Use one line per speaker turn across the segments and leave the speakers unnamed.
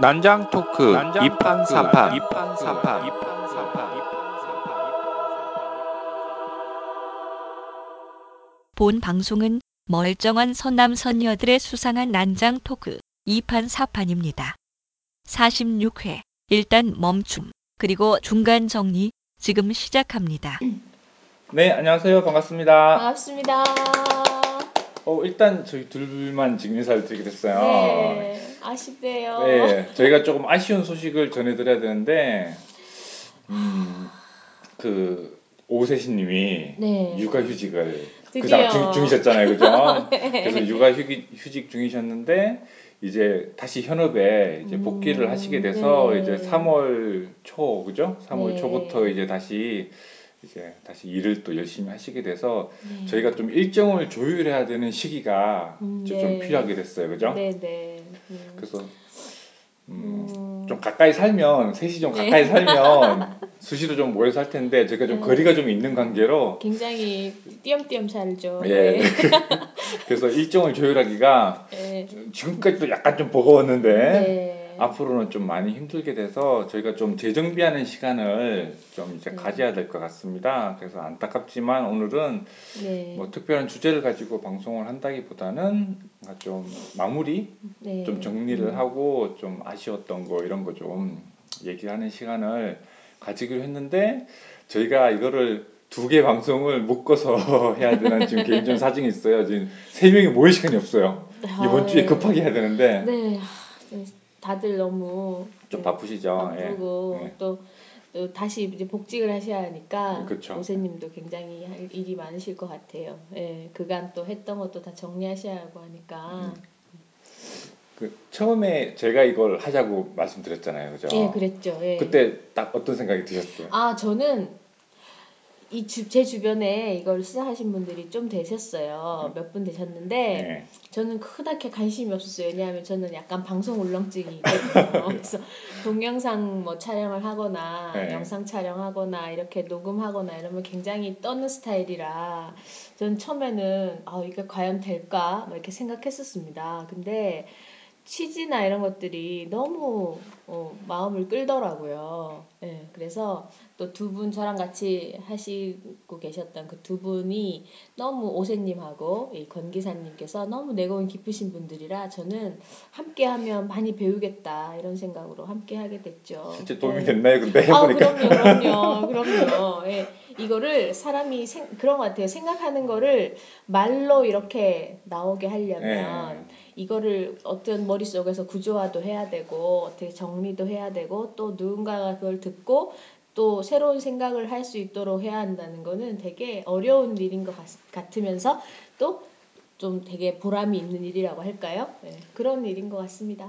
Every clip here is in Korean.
난장 토크 이판 사판
본 방송은 멀쩡한 선남 선녀들의 수상한 난장 토크 2판 4판입니다. 46회 일단 멈춤 그리고 중간 정리 지금 시작합니다.
네, 안녕하세요. 반갑습니다.
반갑습니다.
어, 일단 저희 둘만 지금 인사를 드리게 됐어요.
네, 아쉽네요.
네, 저희가 조금 아쉬운 소식을 전해드려야 되는데, 음, 그 오세신님이
네.
육아휴직을 중, 중이셨잖아요, 그죠?
네.
그래서 육아휴직 휴직 중이셨는데 이제 다시 현업에 이제 복귀를
음,
하시게 돼서
네.
이제 3월 초, 그죠? 3월
네.
초부터 이제 다시 이제 다시 일을 또 열심히 하시게 돼서
네.
저희가 좀 일정을 조율해야 되는 시기가
음, 네.
좀 필요하게 됐어요, 그죠?
네, 네. 음.
그래서 음,
음,
좀 가까이 살면 셋이 좀
네.
가까이 살면 수시로 좀 모여서 할 텐데 저희가 좀
네.
거리가 좀 있는 관계로
굉장히 띄엄띄엄 살죠.
예.
네.
그래서 일정을 조율하기가
네.
지금까지도 약간 좀 버거웠는데
네.
앞으로는 좀 많이 힘들게 돼서 저희가 좀 재정비하는 시간을 좀 이제
네.
가져야 될 것 같습니다. 그래서 안타깝지만 오늘은
네.
뭐 특별한 주제를 가지고 방송을 한다기보다는 좀 마무리,
네.
좀 정리를
음.
하고 좀 아쉬웠던 거 이런 거 좀 얘기하는 시간을 가지기로 했는데 저희가 이거를 두 개 방송을 묶어서 해야 되는 지금 개인적인 사정이 있어요. 지금 세 명이 모일 시간이 없어요.
아,
이번 주에
네.
급하게 해야 되는데
네. 다들 너무
좀
네,
바쁘시죠. 예.
바쁘고
예.
또, 또 다시 이제 복직을 하셔야 하니까
그쵸.
오세님도 굉장히 할 일이 많으실 것 같아요. 예, 그간 또 했던 것도 다 정리하셔야 하고 하니까.
음. 그 처음에 제가 이걸 하자고 말씀드렸잖아요. 그죠?
예, 그랬죠. 예.
그때 딱 어떤 생각이 드셨어요?
아, 저는 이제 주변에 이걸 시작하신 분들이 좀 되셨어요. 몇 분 되셨는데
예.
저는 그닥게 관심이 없었어요. 왜냐하면 저는 약간 방송 울렁증이 있거든요. 그래서 동영상 뭐 촬영을 하거나
네.
영상 촬영하거나 이렇게 녹음하거나 이러면 굉장히 떠는 스타일이라 저는 처음에는 아 이게 과연 될까 막 이렇게 생각했었습니다. 근데 취지나 이런 것들이 너무 어, 마음을 끌더라고요. 예, 그래서 또 두 분 저랑 같이 하시고 계셨던 그 두 분이 너무 오세님하고 이 권기사님께서 너무 내공이 깊으신 분들이라 저는 함께하면 많이 배우겠다 이런 생각으로 함께하게 됐죠.
실제 도움이
예.
됐나요? 근데
아,
해보니까
그럼요, 그럼요, 그럼요. 예, 이거를 사람이 생, 그런 것 같아요. 생각하는 거를 말로 이렇게 나오게 하려면
예.
이거를 어떤 머릿속에서 구조화도 해야 되고 어떻게 정리도 해야 되고 또 누군가가 그걸 듣고 또 새로운 생각을 할 수 있도록 해야 한다는 거는 되게 어려운 일인 것 같, 으면서 또 좀 되게 보람이 있는 일이라고 할까요? 예, 그런 일인 것 같습니다.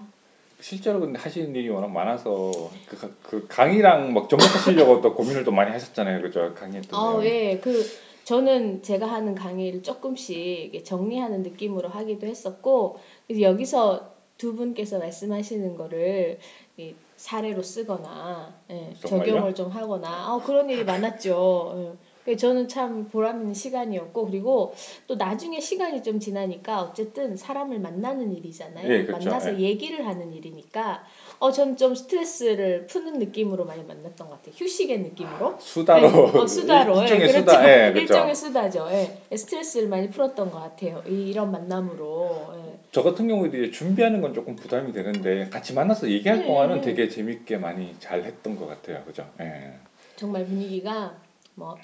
실제로 근데 하시는 일이 워낙 많아서 그, 가- 그 강의랑 막 접목하시려고 또 고민을 또 많이 하셨잖아요, 그죠? 강의했던
아,
내용.
예. 그 저는 제가 하는 강의를 조금씩 정리하는 느낌으로 하기도 했었고 여기서 두 분께서 말씀하시는 거를 이 사례로 쓰거나 예? 적용을 좀 하거나 아, 그런 일이 많았죠. 예. 저는 참 보람 있는 시간이었고 그리고 또 나중에 시간이 좀 지나니까 어쨌든 사람을 만나는 일이잖아요.
예, 그렇죠.
만나서
예.
얘기를 하는 일이니까 어, 저는 좀 스트레스를 푸는 느낌으로 많이 만났던 것 같아요. 휴식의 느낌으로.
수다로
네, 어, 수다로. 예,
일종의
그렇죠.
수다, 예, 그렇죠.
일종의 수다죠. 예. 스트레스를 많이 풀었던 것 같아요. 이, 이런 만남으로. 예.
저 같은 경우도 이제 준비하는 건 조금 부담이 되는데 같이 만나서 얘기할
네.
동안은 되게 재밌게 많이 잘 했던 것 같아요, 그죠? 예.
정말 분위기가 뭐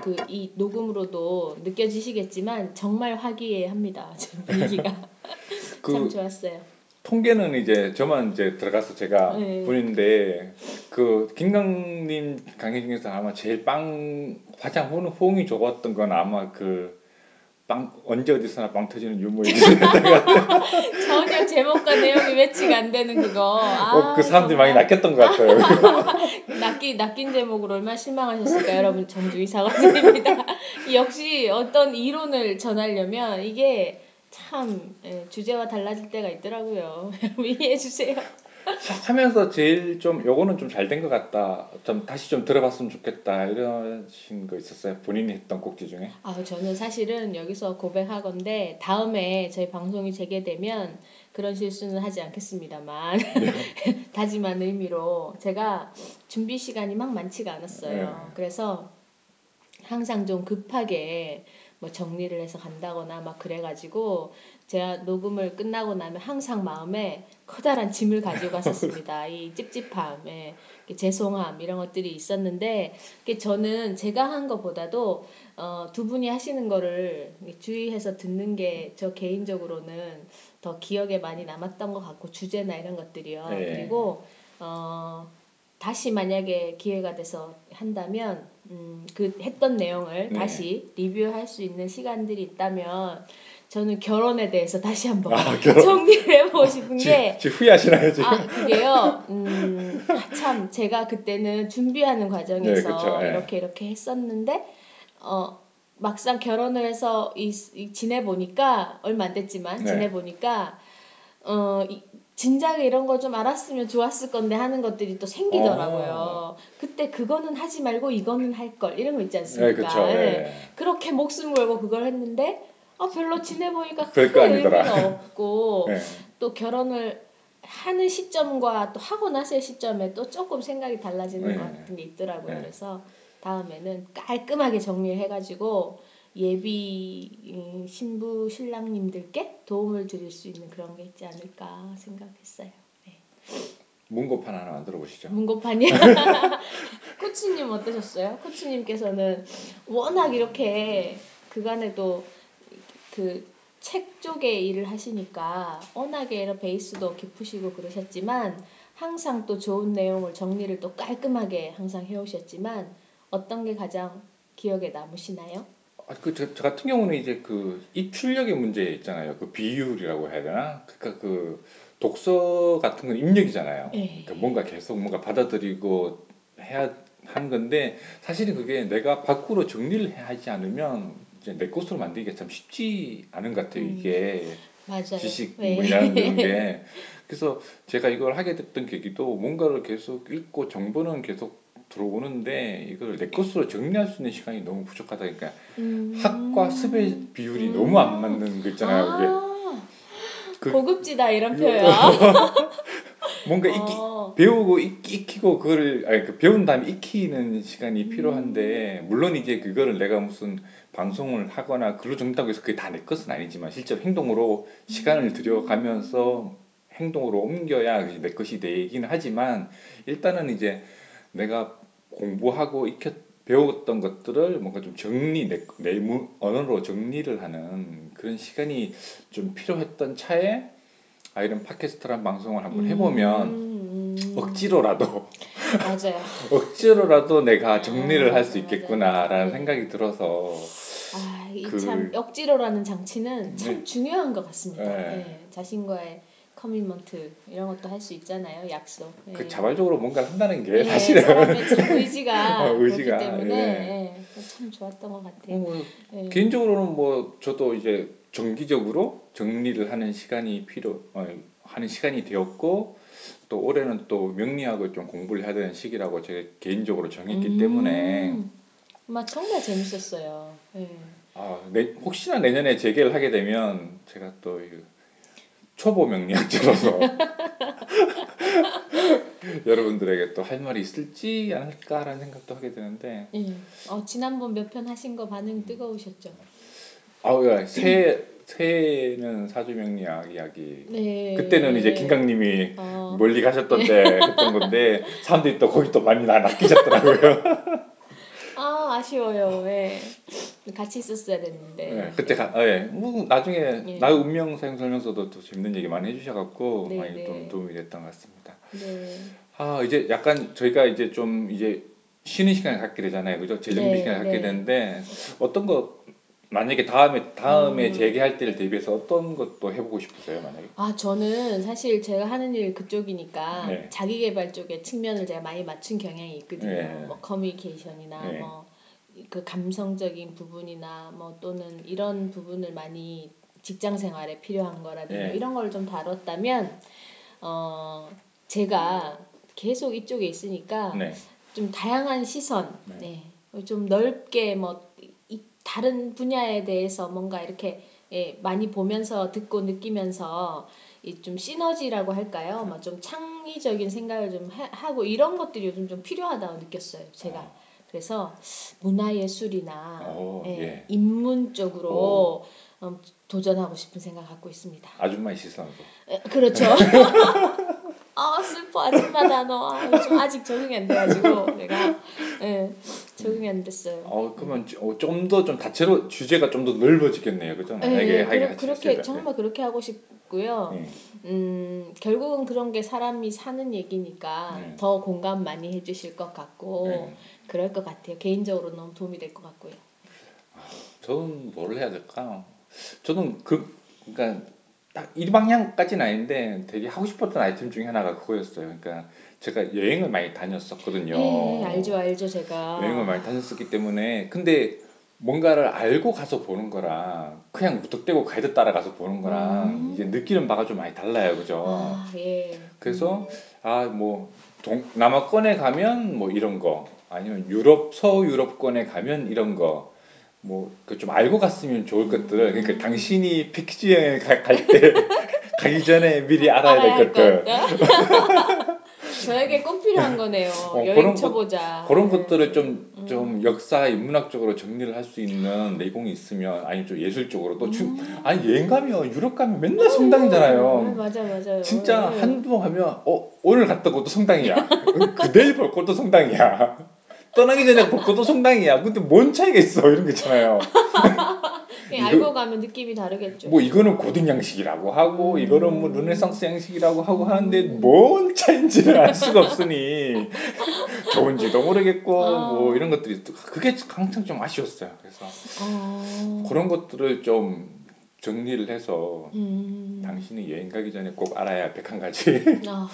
그 이 녹음으로도 느껴지시겠지만 정말 화기애애합니다. 지금 분위기가
그
참 좋았어요.
통계는 이제 저만 이제 들어가서 제가
네.
보는데 그 김강님 강의 중에서 아마 제일 빵 화장 호응, 호응이 좋았던 건 아마 그빵 언제 어디서나 빵 터지는 같아요.
전혀 제목과 내용이 매치가 안 되는 그거. 아,
어, 그 사람들이 많이
정말
낚였던 것 같아요.
낚인 낚인 제목으로 얼마나 실망하셨을까 여러분 정중히 사과드립니다. 역시 어떤 이론을 전하려면 이게 참 예, 주제와 달라질 때가 있더라고요. 이해해 주세요.
하면서 제일 좀 요거는 좀 잘 된 것 같다. 좀 다시 좀 들어봤으면 좋겠다. 이러신 거 있었어요? 본인이 했던 곡지 중에?
아 저는 사실은 여기서 고백하건데 다음에 저희 방송이 재개되면 그런 실수는 하지 않겠습니다만 다짐한 의미로 제가 준비 시간이 막 많지가 않았어요.
네.
그래서 항상 좀 급하게 뭐 정리를 해서 간다거나 막 그래가지고 제가 녹음을 끝나고 나면 항상 마음에 커다란 짐을 가지고 갔었습니다. 이 찝찝함, 예, 죄송함 이런 것들이 있었는데 저는 제가 한 것보다도 어, 두 분이 하시는 거를 주의해서 듣는 게 저 개인적으로는 더 기억에 많이 남았던 것 같고 주제나 이런 것들이요.
네.
그리고 어, 다시 만약에 기회가 돼서 한다면 음, 그 했던 내용을
네.
다시 리뷰할 수 있는 시간들이 있다면 저는 결혼에 대해서 다시 한번
아, 결혼.
정리를 해보고 싶은 게
지금 후회하시나요 지금?
아, 그게요. 음, 아, 참 제가 그때는 준비하는 과정에서
네, 예.
이렇게 이렇게 했었는데 어 막상 결혼을 해서 이, 이 지내 보니까 얼마 안 됐지만
네.
지내 보니까 어 이, 진작에 이런 거 좀 알았으면 좋았을 건데 하는 것들이 또 생기더라고요.
어.
그때 그거는 하지 말고 이거는 할 걸 이런 거 있지
네,
않습니까?
그렇죠.
예.
예.
그렇게 목숨 걸고 그걸 했는데 아 별로 지내 보니까
별거 아니더라.
없고
예.
또 결혼을 하는 시점과 또 하고 나서의 시점에 또 조금 생각이 달라지는
네.
것 같은 게 있더라고요.
네.
그래서 다음에는 깔끔하게 정리를 해가지고 예비 음, 신부 신랑님들께 도움을 드릴 수 있는 그런 게 있지 않을까 생각했어요. 네.
문고판 하나 만들어 보시죠.
문고판이 코치님 어떠셨어요? 코치님께서는 워낙 이렇게 그간에도 그 책 쪽에 일을 하시니까 워낙에 베이스도 깊으시고 그러셨지만 항상 또 좋은 내용을 정리를 또 깔끔하게 항상 해오셨지만 어떤 게 가장 기억에 남으시나요?
아, 그, 저, 저 같은 경우는 이제 그 입출력의 문제 있잖아요. 그 비율이라고 해야 되나? 그러니까 그 독서 같은 건 입력이잖아요.
네.
그러니까 뭔가 계속 뭔가 받아들이고 해야 하는 건데 사실은 그게 내가 밖으로 정리를 해 하지 않으면 이제 내 것으로 만들기가 참 쉽지 않은 것 같아요. 이게
맞아요.
지식
네.
뭐냐는 그런 게 그래서 제가 이걸 하게 됐던 계기도 뭔가를 계속 읽고 정보는 계속 들어오는데 이걸 내 것으로 정리할 수 있는 시간이 너무 부족하다 그러니까
음.
학과 습의 비율이
음.
너무 안 맞는 거 있잖아요.
아,
그-
고급지다 이런 표현.
뭔가 익히,
어.
배우고 익, 익히고 그걸 아니 그 배운 다음에 익히는 시간이 필요한데 물론 이제 그거를 내가 무슨 방송을 하거나 글로 적는다고 해서 그게 다 내 것은 아니지만 실제로 행동으로 시간을 들여가면서 행동으로 옮겨야 내 것이 되긴 하지만 일단은 이제 내가 공부하고 익혔 배웠던 것들을 뭔가 좀 정리 내, 내 문- 언어로 정리를 하는 그런 시간이 좀 필요했던 차에 아 이런 팟캐스트란 방송을 한번 해보면
음, 음.
억지로라도
맞아요.
억지로라도 내가
아,
정리를 할수
맞아, 맞아.
있겠구나라는
네.
생각이 들어서
아, 이
그-
참 억지로라는 장치는 참
네.
중요한 것 같습니다.
네.
예, 자신과의 commitment 이런 것도 할 수 있잖아요. 약속. 예.
그 자발적으로 뭔가를 한다는 게
예,
사실은
사람의 참 의지가,
어, 의지가,
그렇기 때문에
예.
예, 참 좋았던 것 같아요.
뭐
예.
개인적으로는 뭐 저도 이제 정기적으로 정리를 하는 시간이 필요 어, 하는 시간이 되었고 또 올해는 또 명리학을 좀 공부를 해야 되는 시기라고 제가 개인적으로 정했기
음,
때문에
막 정말 재밌었어요. 예.
아, 내, 혹시나 내년에 재개를 하게 되면 제가 또이 초보 명리학자로서 여러분들에게 또 할 말이 있을지 않을까라는 생각도 하게 되는데
예. 어, 지난번 몇 편 하신 거 반응 뜨거우셨죠?
아우 야, 새 새해는 사주 명리학 이야기
네.
그때는 이제 김강님이
어,
멀리 가셨던데 했던 건데 사람들이 또 거기 또 많이 나 낚이셨더라고요.
아 아쉬워요. 예. 같이 있었어야 됐는데.
네, 그때 가, 아, 예. 뭐 나중에
예.
나의 운명 사용 설명서도 또 재밌는 얘기 많이 해주셔갖고
네,
많이
네.
좀 도움이 됐던 것 같습니다.
네.
아 이제 약간 저희가 이제 좀 이제 쉬는 시간을 갖게 되잖아요, 그죠? 재정비
네,
시간을 갖게
네.
되는데 어떤 거 만약에 다음에 다음에
음.
재개할 때를 대비해서 어떤 것도 해보고 싶으세요, 만약에?
아 저는 사실 제가 하는 일 그쪽이니까
네.
자기 개발 쪽에 측면을 제가 많이 맞춘 경향이 있거든요.
네.
뭐 커뮤니케이션이나
네.
뭐 그 감성적인 부분이나 뭐 또는 이런 부분을 많이 직장 생활에 필요한 거라든지
네.
이런 걸 좀 다뤘다면 어 제가 계속 이쪽에 있으니까
네,
좀 다양한 시선,
네.
네. 좀 넓게 뭐 이- 다른 분야에 대해서 뭔가 이렇게 예, 많이 보면서 듣고 느끼면서 이 좀 시너지라고 할까요? 막좀 창의적인 생각을 좀 하, 하고 이런 것들이 요즘 좀 필요하다고 느꼈어요. 제가.
어.
그래서 문화예술이나
오,
예,
예.
인문 쪽으로 음, 도전하고 싶은 생각 갖고 있습니다.
아줌마의 시선으로.
에, 그렇죠. 아 슬퍼 아줌마 단어 아, 좀 아직 적응이 안 돼가지고 내가 예, 적응이 안 됐어요.
어 그러면 좀 더좀 다채로 주제가 좀 더 넓어지겠네요, 그죠? 만약에
예,
하게
그러, 그렇게
때.
정말 그렇게 하고 싶고요.
예.
음 결국은 그런 게 사람이 사는 얘기니까
네.
더 공감 많이 해주실 것 같고
네.
그럴 것 같아요. 개인적으로 너무 도움이 될 것 같고요.
저는 뭘 해야 될까요? 저는 그 그러니까 딱 이 방향까지는 아닌데 되게 하고 싶었던 아이템 중에 하나가 그거였어요. 그러니까 제가 여행을 많이 다녔었거든요.
예, 알죠, 알죠, 제가.
여행을 많이 다녔었기 때문에 근데 뭔가를 알고 가서 보는 거랑 그냥 무턱대고 가이드 따라가서 보는 거랑
음.
이제 느끼는 바가 좀 많이 달라요, 그죠?
아, 예.
그래서 아뭐 남아권에 가면 뭐 이런 거 아니면 유럽 서유럽권에 가면 이런 거 뭐 그 좀 알고 갔으면 좋을 것들 그러니까 당신이 패키지 여행 갈때 가기 전에 미리 알아야
될할
것들
것. 저에게 꼭 필요한 거네요.
어,
여행
그런 것-
쳐보자.
그런
네.
것들을 좀
음.
좀 역사 인문학적으로 정리를 할 수 있는 내공이 있으면 아니 좀 예술적으로도 중 아니 여행 가면 유럽 가면 맨날
네,
성당이잖아요.
맞아, 맞아요.
진짜
네.
한두 번 하면 어 오늘 갔다 것도 성당이야. 그 내일 볼 것도 성당이야. 떠나기 전에 볼 것도 성당이야. 근데 뭔 차이가 있어 이런 거 있잖아요.
예,
이거-
알고 가면 느낌이 다르겠죠.
뭐 이거는 고등 양식이라고 하고
음.
이거는 뭐 르네상스 양식이라고 하고 하는데 뭔 차인지를 알 수가 없으니 좋은지도 모르겠고
아.
뭐 이런 것들이 또 그게 항상 좀 아쉬웠어요. 그래서
어.
그런 것들을 좀 정리를 해서
음.
당신이 여행 가기 전에 꼭 알아야 할 101가지
아,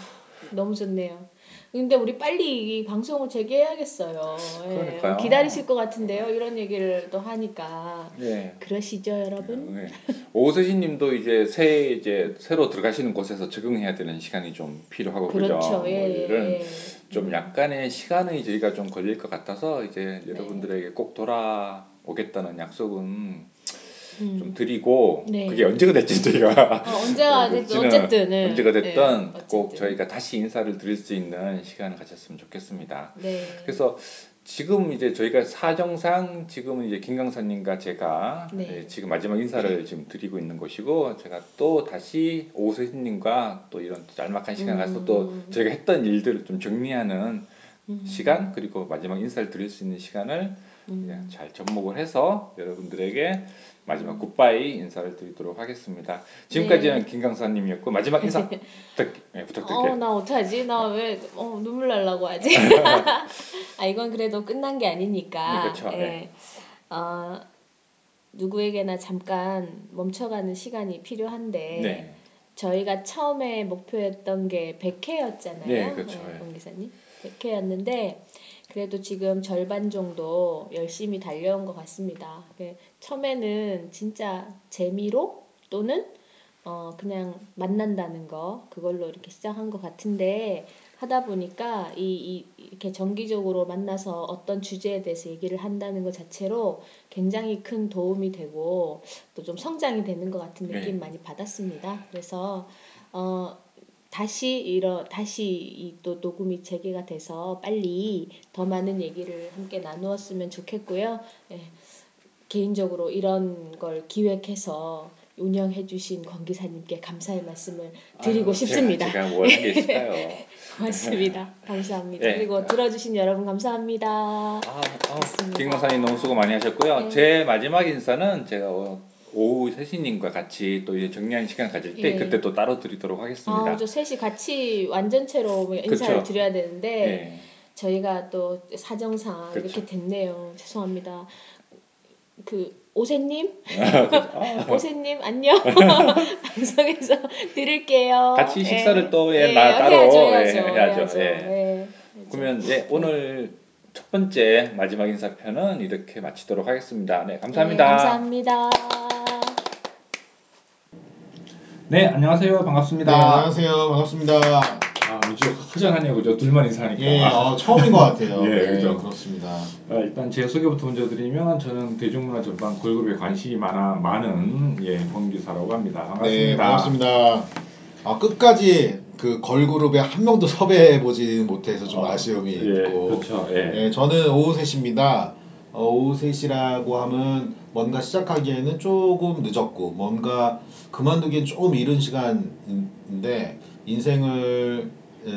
너무 좋네요. 근데 우리 빨리 이 방송을 재개해야겠어요. 예. 기다리실 것 같은데요. 이런 얘기를 또 하니까.
네.
그러시죠, 여러분?
네. 오세진 님도 이제 새 이제 새로 들어가시는 곳에서 적응해야 되는 시간이 좀 필요하고 그죠.
그렇죠.
뭐
예,
이런
예.
좀
음.
약간의 시간이 저희가 좀 걸릴 것 같아서 이제
네.
여러분들에게 꼭 돌아오겠다는 약속은
음.
좀 드리고
네.
그게 언제가 될지 저희가
어, 언제가 됐든
될지는
어쨌든 예.
언제가 됐든
예,
꼭
어쨌든.
저희가 다시 인사를 드릴 수 있는 시간을 가졌으면 좋겠습니다.
네.
그래서 지금 이제 저희가 사정상 지금은 이제 김 강사님과 제가
네.
예, 지금 마지막 인사를 지금 드리고 있는 것이고 제가 또 다시 오세진님과 또 이런 짤막한 시간 가서 또
음.
저희가 했던 일들을 좀 정리하는
음.
시간 그리고 마지막 인사를 드릴 수 있는 시간을
음.
예, 잘 접목을 해서 여러분들에게 마지막 굿바이 인사를 드리도록 하겠습니다. 지금까지는 김 강사님이었고 마지막 인사 부탁, 예, 부탁드릴게요.
어, 나 어떡하지? 나 왜 어, 눈물 날라고 하지? 아, 이건 그래도 끝난 게 아니니까.
그렇죠,
예.
네.
어, 누구에게나 잠깐 멈춰가는 시간이 필요한데
네.
저희가 처음에 목표했던 게 100회였잖아요.
네, 그렇죠. 예.
권 기사님. 100회였는데 그래도 지금 절반 정도 열심히 달려온 것 같습니다. 그 처음에는 진짜 재미로 또는 어 그냥 만난다는 거 그걸로 이렇게 시작한 것 같은데 하다 보니까 이, 이 이렇게 정기적으로 만나서 어떤 주제에 대해서 얘기를 한다는 것 자체로 굉장히 큰 도움이 되고 또 좀 성장이 되는 것 같은 느낌
네.
많이 받았습니다. 그래서 어 다시 이런 다시 이 또 녹음이 재개가 돼서 빨리 더 많은 얘기를 함께 나누었으면 좋겠고요. 예, 개인적으로 이런 걸 기획해서 운영해 주신 권 기사님께 감사의 말씀을 드리고
아유,
싶습니다.
제가, 제가 뭘한게 있을까요?
고맙습니다. 감사합니다.
네.
그리고 들어주신 여러분 감사합니다.
아, 아. 김 강사님 너무 수고 많이 하셨고요.
네.
제 마지막 인사는 제가 어, 오후 세신님과 같이 또 이제 정리하는 시간 가질 때
예.
그때 또 따로 드리도록 하겠습니다.
아, 저 셋이 같이 완전체로 뭐 인사를
그쵸.
드려야 되는데
네.
저희가 또 사정상
그쵸.
이렇게 됐네요. 죄송합니다. 그 오세님,
아,
오세님 안녕. 방송에서 들을게요.
같이 식사를 또, 예,
예,
나- 따로,
해야죠,
예,
해야죠,
해야죠. 예.
예, 해야죠.
그러면 예, 오늘 첫 번째 마지막 인사편은 이렇게 마치도록 하겠습니다. 네, 감사합니다.
네, 감사합니다.
네, 안녕하세요.
네,
반갑습니다.
안녕하세요. 반갑습니다.
아, 아주 허전하네요. 그죠? 둘만 인사하니까.
예, 어, 처음인 것 같아요.
예,
네,
그죠.
그렇습니다.
아, 일단 제 소개부터 먼저 드리면 저는 대중문화 전반 걸그룹에 관심이 많아 많은 예, 권기사라고 합니다. 반갑습니다.
네, 반갑습니다. 아, 끝까지 그 걸그룹에 한 명도 섭외해 보지 못해서 좀
어,
아쉬움이
예,
있고.
그렇죠. 예.
네, 저는 오후 3시입니다. 어, 오후 3시라고 하면 뭔가 시작하기에는 조금 늦었고 뭔가 그만두기엔 조금 이른 시간인데 인생을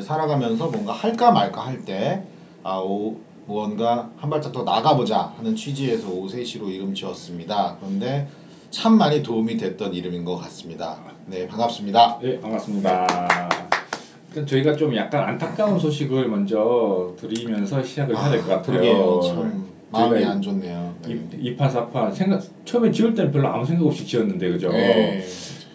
살아가면서 뭔가 할까 말까 할 때 아, 오, 무언가 한 발짝 더 나가보자 하는 취지에서 오후 3시로 이름 지었습니다. 그런데 참 많이 도움이 됐던 이름인 것 같습니다. 네, 반갑습니다.
네, 반갑습니다. 일단 저희가 좀 약간 안타까운 소식을 먼저 드리면서 시작을 해야 될 것 같아요.
그러게요. 참 마음이 안 좋네요. 네.
이- 이판사판 생각 처음에 지을 때는 별로 아무 생각 없이 지었는데 그죠?
네.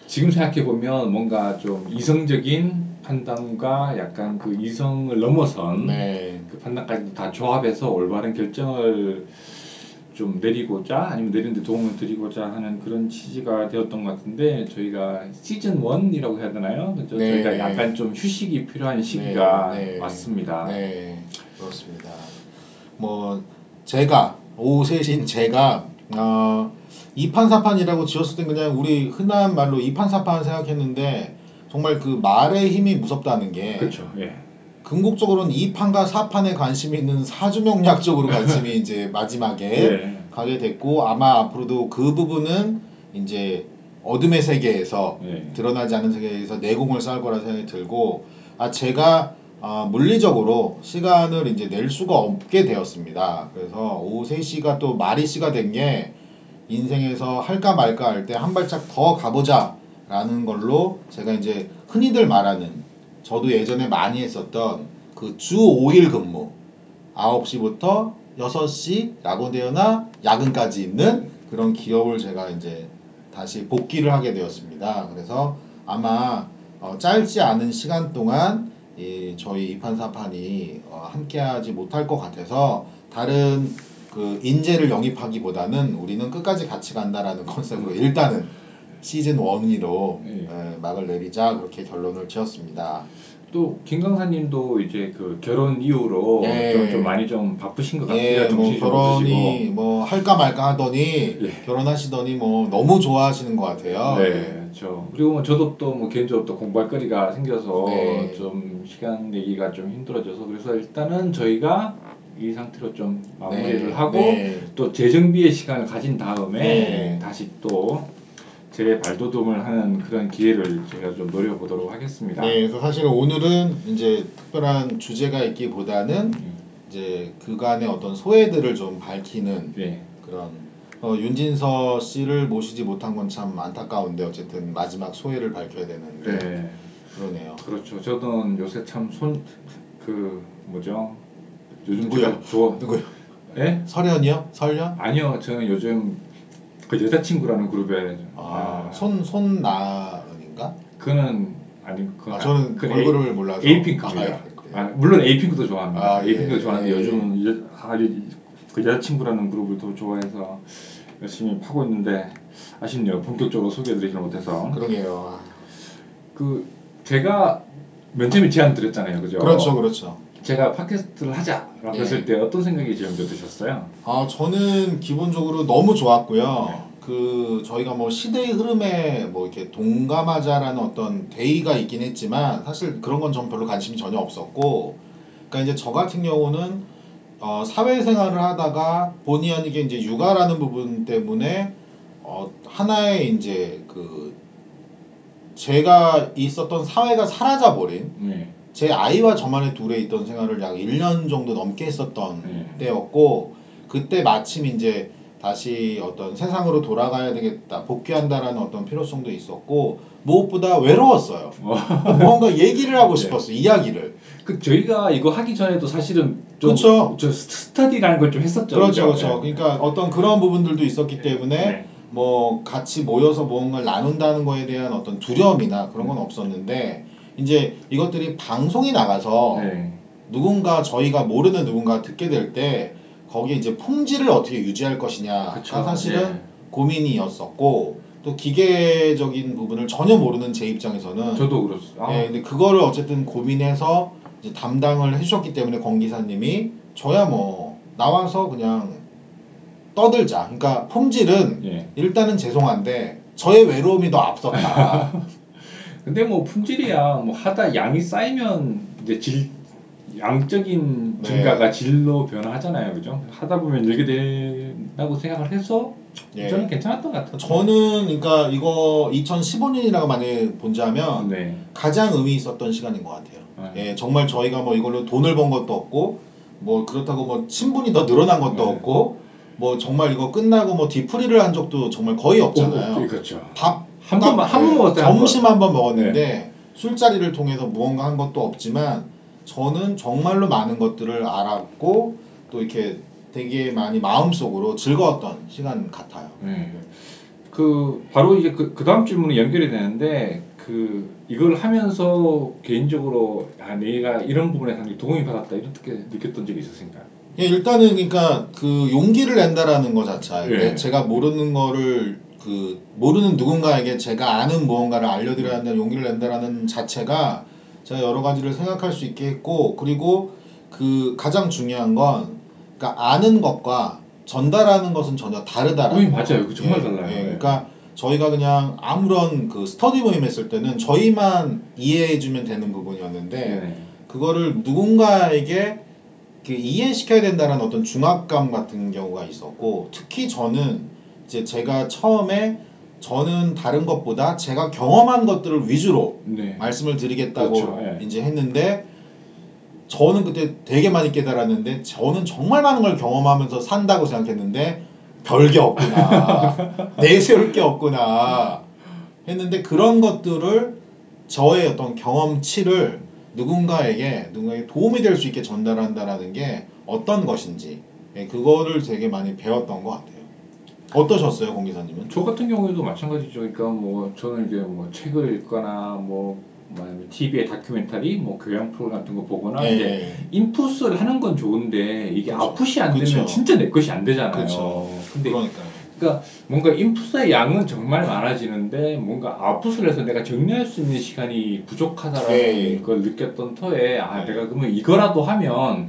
지금 생각해 보면 뭔가 좀 이성적인 판단과 약간 그 이성을 넘어선
네.
그 판단까지 다 조합해서 올바른 결정을 좀 내리고자 아니면 내리는데 도움을 드리고자 하는 그런 취지가 되었던 것 같은데 저희가 시즌 1이라고 해야 되나요? 그죠?
네,
저희가
네.
약간 좀 휴식이 필요한 시기가
네, 네.
왔습니다.
네, 그렇습니다. 뭐 제가 3시인 제가 어, 이판사판이라고 지었을 땐 그냥 우리 흔한 말로 이판사판 생각했는데 정말 그 말의 힘이 무섭다는 게
그렇죠. 예.
궁극적으로는 2판과 4판에 관심이 있는 사주명략 쪽으로 관심이 이제 마지막에
예.
가게 됐고 아마 앞으로도 그 부분은 이제 어둠의 세계에서
예.
드러나지 않은 세계에서 내공을 쌓을 거라 생각이 들고 아 제가 아, 물리적으로 시간을 이제 낼 수가 없게 되었습니다. 그래서 오후 3시가 또 씨가 된 게 인생에서 할까 말까 할 때 한 발짝 더 가보자 라는 걸로 제가 이제 흔히들 말하는 저도 예전에 많이 했었던 그 주 5일 근무 9시부터 6시라고 되어나 야근까지 있는 그런 기업을 제가 이제 다시 복귀를 하게 되었습니다. 그래서 아마 어, 짧지 않은 시간 동안 이 저희 이판사판이 어, 함께하지 못할 것 같아서 다른 그 인재를 영입하기보다는 우리는 끝까지 같이 간다라는 컨셉으로 일단은 시즌 1으로
예.
막을 내리자 그렇게 결론을 지었습니다.
또 김강사님도 이제 그 결혼 이후로
예.
좀, 좀 많이 좀 바쁘신 것 같아요.
예, 뭐
정신이 좀
결혼이
없으시고.
뭐 할까 말까 하더니
예.
결혼하시더니 뭐 너무 좋아하시는 것 같아요.
네, 그렇죠. 그리고 뭐 저도 또 뭐 개인적으로 또 공부할 거리가 생겨서
네.
좀 시간 내기가 좀 힘들어져서 그래서 일단은 저희가 이 상태로 좀 마무리를
네,
하고
네.
또 재정비의 시간을 가진 다음에
네.
다시 또 재발돋움을 하는 그런 기회를 제가 좀 노려보도록 하겠습니다.
네, 그래서 사실 오늘은 이제 특별한 주제가 있기보다는
음,
이제 그간의 어떤 소외들을 좀 밝히는
네.
그런 어, 윤진서 씨를 모시지 못한 건 참 안타까운데 어쨌든 마지막 소회를 밝혀야 되는데
네.
그러네요.
그렇죠. 저는 요새 참 손 그 뭐죠? 요즘
누구요?
제가 좋아.
누구요?
예?
설현이요? 설현?
아니요, 저는 요즘 그 여자친구라는 그룹에
아,
아,
손 손나은인가?
그는 아니 그
아, 저는
그
걸그룹을 몰라서
에이핑크입니다.
아, 그래요?
아, 물론 에이핑크도 좋아합니다.
아, 예,
에이핑크도 좋아하는데
예.
요즘은 여, 아, 이- 그 여자친구라는 그룹을 더 좋아해서 열심히 파고 있는데 아쉽네요. 본격적으로 소개해드리지 못해서
그러게요.
그 제가 맨 처음에 제안 드렸잖아요, 그죠?
그렇죠, 그렇죠.
제가 팟캐스트를 하자라고
예.
했을 때 어떤 생각이 먼저 드셨어요?
아, 저는 기본적으로 너무 좋았고요.
네.
그 저희가 뭐 시대의 흐름에 뭐 이렇게 동감하자라는 어떤 대의가 있긴 했지만 사실 그런 건 전 별로 관심이 전혀 없었고, 그러니까 이제 저 같은 경우는 어, 사회생활을 하다가 본의 아니게 이제 육아라는 부분 때문에 어, 하나의 이제 그 제가 있었던 사회가 사라져 버린
네.
제 아이와 저만의 둘에 있던 생활을 약 1년 정도 넘게 했었던
네.
때였고 그때 마침 이제 다시 어떤 세상으로 돌아가야 되겠다 복귀한다라는 어떤 필요성도 있었고 무엇보다 외로웠어요 뭔가 얘기를 하고
네.
싶었어 이야기를
그 저희가 이거 하기 전에도 사실은 좀
그쵸.
저 스터디라는 걸 좀 했었죠.
그렇죠
그죠?
그렇죠
네.
그러니까 어떤 그런 부분들도 있었기 때문에
네.
뭐 같이 모여서 무언가를 나눈다는 거에 대한 어떤 두려움이나 그런 건 없었는데 이제 이것들이 방송이 나가서
네.
누군가 저희가 모르는 누군가 듣게 될 때 거기에 이제 품질을 어떻게 유지할 것이냐가
그쵸.
사실은
네.
고민이었었고 또 기계적인 부분을 전혀 모르는 제 입장에서는
저도 그렇죠. 아,
예, 근데 그거를 어쨌든 고민해서 담당을 해주셨기 때문에 권 기사님이 저야 뭐 나와서 그냥 떠들자. 그러니까 품질은
예.
일단은 죄송한데 저의 외로움이 더 앞섰다.
근데 뭐 품질이야 뭐 하다 양이 쌓이면 이제 질 양적인
네.
증가가 질로 변화하잖아요, 그죠? 하다 보면 늘게 된다고 생각을 해서
예.
저는 괜찮았던 것 같아요.
저는 그러니까 이거 2015년이라고 만약에 본자면
네.
가장 의미 있었던 시간인 것 같아요.
네.
예, 정말 저희가 뭐 이걸로 돈을 번 것도 없고 뭐 그렇다고 뭐 친분이 더 늘어난 것도
네.
없고 뭐 정말 이거 끝나고 뭐 뒤풀이를 한 적도 정말 거의 없잖아요.
어, 그렇죠. 밥한
딱,
번만 한번
예,
먹었어요. 한
점심
번.
한번 먹었는데 술자리를 통해서 무언가 한 것도 없지만 저는 정말로 많은 것들을 알았고 또 이렇게 되게 많이 마음속으로 즐거웠던 시간 같아요.
네. 그 바로 이제 그, 그 다음 질문이 연결이 되는데 그 이걸 하면서 개인적으로 아 내가 이런 부분에 상당히 도움이 받았다 이렇게 느꼈던 적이 있으신가요?
예, 일단은 그러니까 그 용기를 낸다라는 것 자체.
예.
내- 제가 모르는 거를 그 모르는 누군가에게 제가 아는 무언가를 알려드려야 한다는 용기를 낸다라는 자체가 제가 여러 가지를 생각할 수 있게 했고 그리고 그 가장 중요한 건 그러니까 아는 것과 전달하는 것은 전혀 다르다라는
음,
거.
맞아요. 그 정말
예,
달라요.
예,
네.
그러니까 저희가 그냥 아무런 그 스터디 모임 했을 때는 저희만 이해해주면 되는 부분이었는데
네.
그거를 누군가에게 그 이해시켜야 된다는 어떤 중압감 같은 경우가 있었고 특히 저는 이제 제가 처음에 저는 다른 것보다 제가 경험한 것들을 위주로
네.
말씀을 드리겠다고
그렇죠, 예.
이제 했는데 저는 그때 되게 많이 깨달았는데 저는 정말 많은 걸 경험하면서 산다고 생각했는데 별게 없구나 내세울 게 없구나 했는데 그런 것들을 저의 어떤 경험치를 누군가에게 누군가에게 도움이 될 수 있게 전달한다라는 게 어떤 것인지 예, 그거를 되게 많이 배웠던 것 같아요. 어떠셨어요, 공 기사님은?
저 같은 경우에도 마찬가지죠. 그러니까 뭐 저는 이제 뭐 책을 읽거나 뭐 TV의 다큐멘터리, 뭐 교양 프로그램 같은 거 보거나 이제
예,
인풋을 하는 건 좋은데 이게
그쵸.
아웃풋이 안 되면
그쵸.
진짜 내 것이 안 되잖아요.
그쵸.
근데
그러니까요.
그러니까 뭔가 인풋의 양은 정말 많아지는데 뭔가 아웃풋을 해서 내가 정리할 수 있는 시간이 부족하다라는
네.
걸 느꼈던 터에 아
네.
내가 그러면 이거라도 하면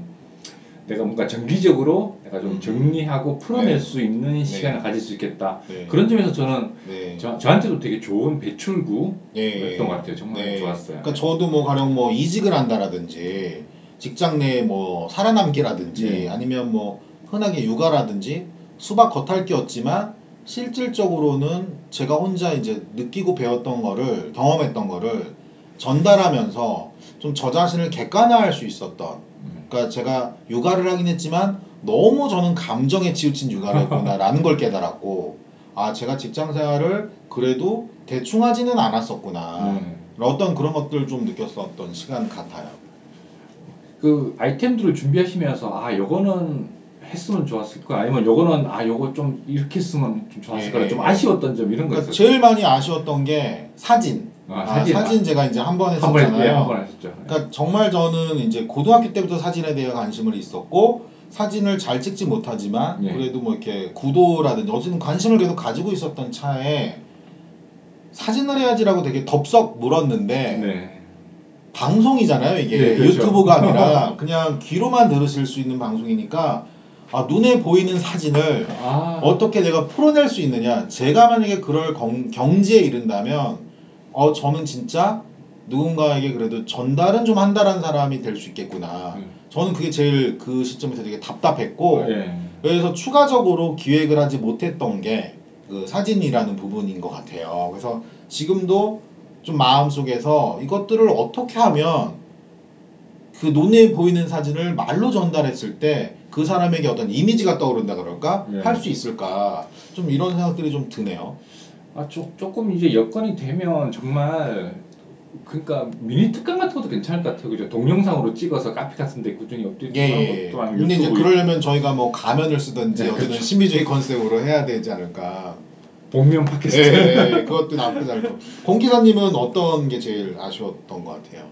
내가 뭔가 정기적으로 내가 좀
음.
정리하고 풀어낼
네.
수 있는 시간을 가질 수 있겠다.
네.
그런 점에서 저는
네.
저, 저한테도 되게 좋은 배출구였던
예.
것 같아요. 정말
네.
좋았어요.
그러니까 저도 뭐 가령 뭐 이직을 한다라든지 직장 내 뭐 살아남기라든지
네.
아니면 뭐 흔하게 육아라든지 수박 겉핥기 였지만 실질적으로는 제가 혼자 이제 느끼고 배웠던 거를 경험했던 거를 전달하면서 좀 저 자신을 객관화할 수 있었던
음.
그러니까 제가 육아를 하긴 했지만 너무 저는 감정에 치우친 육아를 했구나라는 걸 깨달았고 아 제가 직장 생활을 그래도 대충 하지는 않았었구나
네.
어떤 그런 것들을 좀 느꼈었던 시간 같아요.
그 아이템들을 준비하시면서 아 요거는 했으면 좋았을 거 아니면 요거는 아 요거 좀 이렇게 했으면 좀 좋았을
예,
거라
예,
좀
예.
아쉬웠던 점 이런 거
그러니까
있었어요.
제일 많이 아쉬웠던 게 사진.
아,
아,
사진.
사진, 제가 이제 한번
한번 했, 예,
했었잖아요.
한번 하셨죠.
그러니까 정말 저는 이제 고등학교 때부터 사진에 대해 관심을 있었고 사진을 잘 찍지 못하지만
네.
그래도 뭐 이렇게 구도라든지 어쨌든 관심을 계속 가지고 있었던 차에 사진을 해야지라고 되게 덥석 물었는데
네.
방송이잖아요 이게
네, 그렇죠.
유튜브가 아니라 그냥 귀로만 들으실 수 있는 방송이니까 아, 눈에 보이는 사진을
아,
어떻게 내가 풀어낼 수 있느냐 제가 만약에 그럴 경, 경지에 이른다면 어 저는 진짜 누군가에게 그래도 전달은 좀 한다라는 사람이 될 수 있겠구나
음.
저는 그게 제일 그 시점에서 되게 답답했고
예.
그래서 추가적으로 기획을 하지 못했던 게 그 사진이라는 부분인 것 같아요. 그래서 지금도 좀 마음속에서 이것들을 어떻게 하면 그 눈에 보이는 사진을 말로 전달했을 때 그 사람에게 어떤 이미지가 떠오른다 그럴까?
네.
할수 있을까? 좀 이런 생각들이 좀 드네요.
아, 조, 조금 이제 여건이 되면 정말 그러니까 미니 특강 같은 것도 괜찮을 것 같아요. 그죠? 동영상으로 찍어서 카페 같은데 꾸준히 업데이트
예,
하는
예.
것도 아니면
근데 이제 그러려면 저희가 뭐 가면을 쓰든지
네,
어쨌든 신비주의 컨셉으로 해야 되지 않을까.
복면
예,
팟캐스트.
예, 예. 그것도 나쁘지 거. 공 기사님은 어떤 게 제일 아쉬웠던 것 같아요?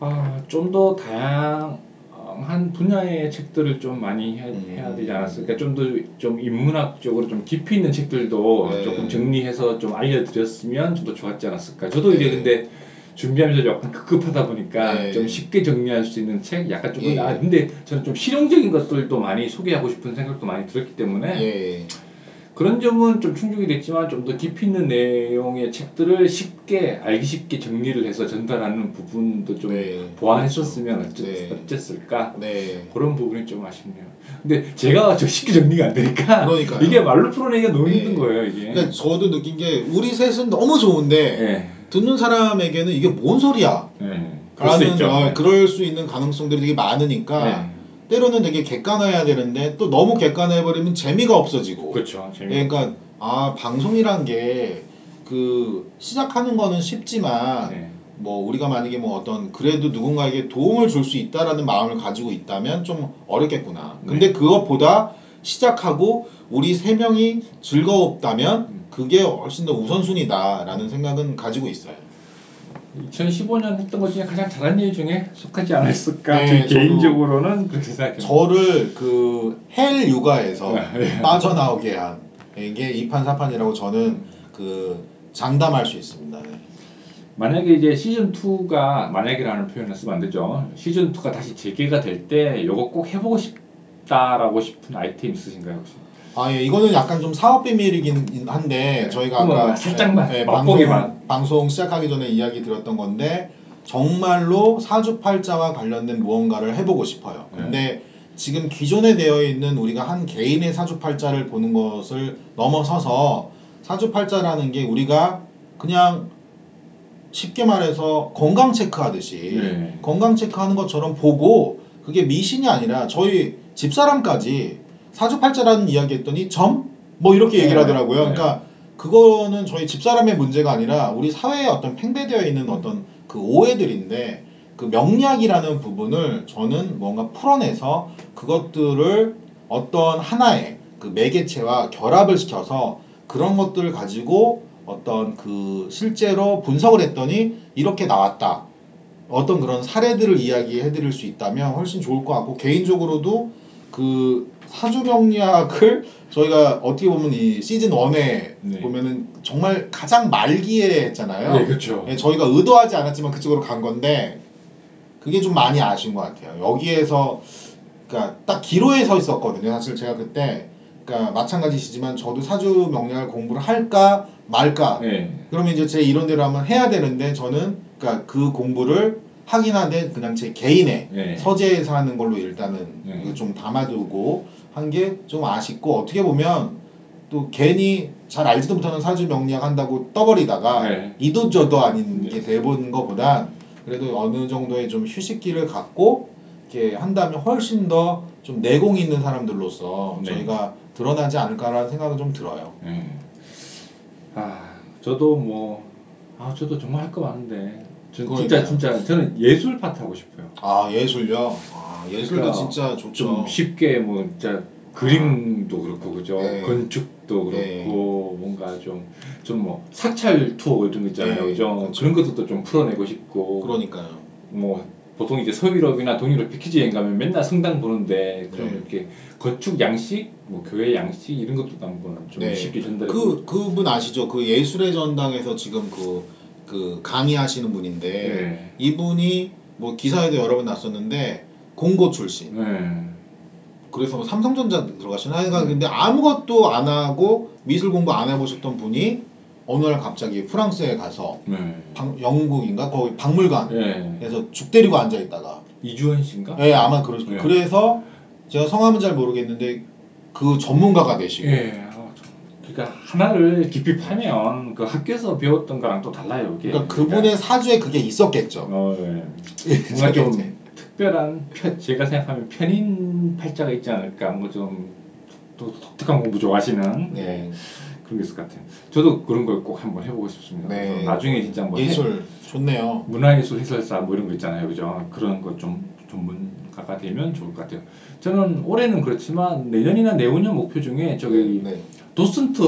아, 좀 더 다양한 분야의 책들을 좀 많이 해,
음.
해야 되지 않았을까? 좀더좀 인문학적으로 좀 깊이 있는 책들도
네.
조금 정리해서 좀 알려드렸으면 좀 더 좋았지 않았을까? 저도 이제
네.
근데 준비하면서 약간 급급하다 보니까
네.
좀 쉽게 정리할 수 있는 책, 약간 조금
예.
아 근데 저는 좀 실용적인 것들도 많이 소개하고 싶은 생각도 많이 들었기 때문에
예.
그런 점은 좀 충족이 됐지만 좀 더 깊이 있는 내용의 책들을 쉽게 알기 쉽게 정리를 해서 전달하는 부분도 좀
네.
보완했었으면 어쩌,
네.
어쨌을까
네.
그런 부분이 좀 아쉽네요. 근데 제가 저 쉽게 정리가 안 되니까
그러니까요.
이게 말로 풀어내기가 너무
네.
힘든 거예요 이게.
그러니까 저도 느낀 게 우리 셋은 너무 좋은데
네.
듣는 사람에게는 이게 뭔 소리야?
네. 그럴 수
라는. 어, 그럴 수 있는 가능성들이 되게 많으니까
네.
때로는 되게 객관화해야 되는데 또 너무 객관화해 버리면 재미가 없어지고.
그렇죠. 재미.
예, 그러니까 아 방송이란 게 그 시작하는 거는 쉽지만
네.
뭐 우리가 만약에 뭐 어떤 그래도 누군가에게 도움을 줄 수 있다라는 마음을 가지고 있다면 좀 어렵겠구나. 근데
네.
그것보다 시작하고 우리 세 명이 즐거웠다면
음.
그게 훨씬 더 우선순위다라는 생각은 가지고 있어요.
2015년 했던 것 중에 가장 잘한 일 중에 속하지 않았을까?
네,
개인적으로는 그렇게 생각해요.
저를 그 헬 육아에서
네.
빠져나오게 한 이게 이판사판이라고 저는 그 장담할 수 있습니다. 네.
만약에 이제 시즌 2가 만약이라는 표현을 쓰면 안 되죠. 시즌 2가 다시 재개가 될때 요거 꼭 해보고 싶다라고 싶은 아이템 있으신가요 혹시?
아, 예, 이거는 약간 좀 사업 비밀이긴 한데
네,
저희가 아까
뭐 살짝만,
예,
맛보기만.
방송, 방송 시작하기 전에 이야기 드렸던 건데 정말로 사주팔자와 관련된 무언가를 해보고 싶어요.
네.
근데 지금 기존에 되어 있는 우리가 한 개인의 사주팔자를 보는 것을 넘어서서 사주팔자라는 게 우리가 그냥 쉽게 말해서 건강 체크하듯이
네.
건강 체크하는 것처럼 보고 그게 미신이 아니라 저희 집사람까지 사주팔자라는 이야기 했더니 점? 뭐 이렇게 얘기를
네.
하더라고요.
네.
그러니까 그거는 저희 집사람의 문제가 아니라 우리 사회에 어떤 팽배되어 있는 어떤 그 오해들인데 그 명리학이라는 부분을 저는 뭔가 풀어내서 그것들을 어떤 하나의 그 매개체와 결합을 시켜서 그런 것들을 가지고 어떤 그 실제로 분석을 했더니 이렇게 나왔다. 어떤 그런 사례들을 이야기해 드릴 수 있다면 훨씬 좋을 것 같고 개인적으로도 그 사주 명리학을 저희가 어떻게 보면 이 시즌 1에
네.
보면은 정말 가장 말기에 했잖아요.
네, 그렇죠.
예, 저희가 의도하지 않았지만 그쪽으로 간 건데 그게 좀 많이 아쉬운 것 같아요. 여기에서 그러니까 딱 기로에 서 있었거든요. 사실 제가 그때 그러니까 마찬가지시지만 저도 사주 명리학을 공부를 할까 말까.
네.
그러면 이제 제 이론대로 한번 해야 되는데 저는 그러니까 그 공부를 하긴 하되 그냥 제 개인의
네.
서재에서 하는 걸로 일단은
네.
그좀 담아두고 한 게 좀 아쉽고 어떻게 보면 또 괜히 잘 알지도 못하는 사주 명리학 한다고 떠버리다가
네.
이도저도 아닌
네.
게 돼본 것보단 그래도 어느 정도의 좀 휴식기를 갖고 이렇게 한다면 훨씬 더 좀 내공 있는 사람들로서
네.
저희가 드러나지 않을까라는 생각은 좀 들어요.
네. 아 저도 뭐 아 저도 정말 할 거 많은데 전 진짜. 진짜 저는 예술 파트 하고 싶어요.
아 예술요. 아 예술도
그러니까
진짜 좋죠.
좀 쉽게 뭐 진짜 그림도 그렇고 그죠
네.
건축도 그렇고
네.
뭔가 좀 좀 뭐 사찰 투어 이런 거 있잖아요
네,
그죠
그렇죠.
그런 것도 좀 풀어내고 싶고
그러니까요.
뭐 보통 이제 서유럽이나 동유럽 패키지 여행 가면 맨날 성당 보는데 그럼
네.
이렇게 건축 양식 뭐 교회 양식 이런 것도 한번 좀
네.
쉽게 전달해
그 그분 아시죠? 그 예술의 전당에서 지금 그, 그 강의하시는 분인데
네.
이분이 뭐 기사에도 여러 번 났었는데 공고 출신.
네.
그래서 뭐 삼성전자 들어가신 하여간
네.
근데 아무것도 안 하고 미술 공부 안 해보셨던 분이 어느 날 갑자기 프랑스에 가서
네.
박- 영국인가 거기 박물관에서
네.
죽 때리고 앉아 있다가
이주원 씨인가?
예 아마 그러실 거예요.
네.
그래서 제가 성함은 잘 모르겠는데 그 전문가가 되시고
예. 아, 참. 그러니까 하나를 깊이 파면 그 학교에서 배웠던 거랑 또 달라요. 이게.
그러니까 그분의 사주에 그게 있었겠죠.
어, 예. 뭔가 좀 특별한 편, 제가 생각하면 편인 팔자가 있지 않을까. 뭔가 좀또 독특한 공부 좋아하시는
네.
예, 그런 게 있을 것 같아요. 저도 그런 걸 꼭 한번 해보고 싶습니다.
네.
그래서 나중에 진짜 뭐 해-
예술 좋네요.
문화예술 해설사 뭐 이런 거 있잖아요, 그죠? 그런 거 좀 전문가가 되면 좋을 것 같아요. 저는 올해는 그렇지만 내년이나 내후년 목표 중에 저기
네.
도슨트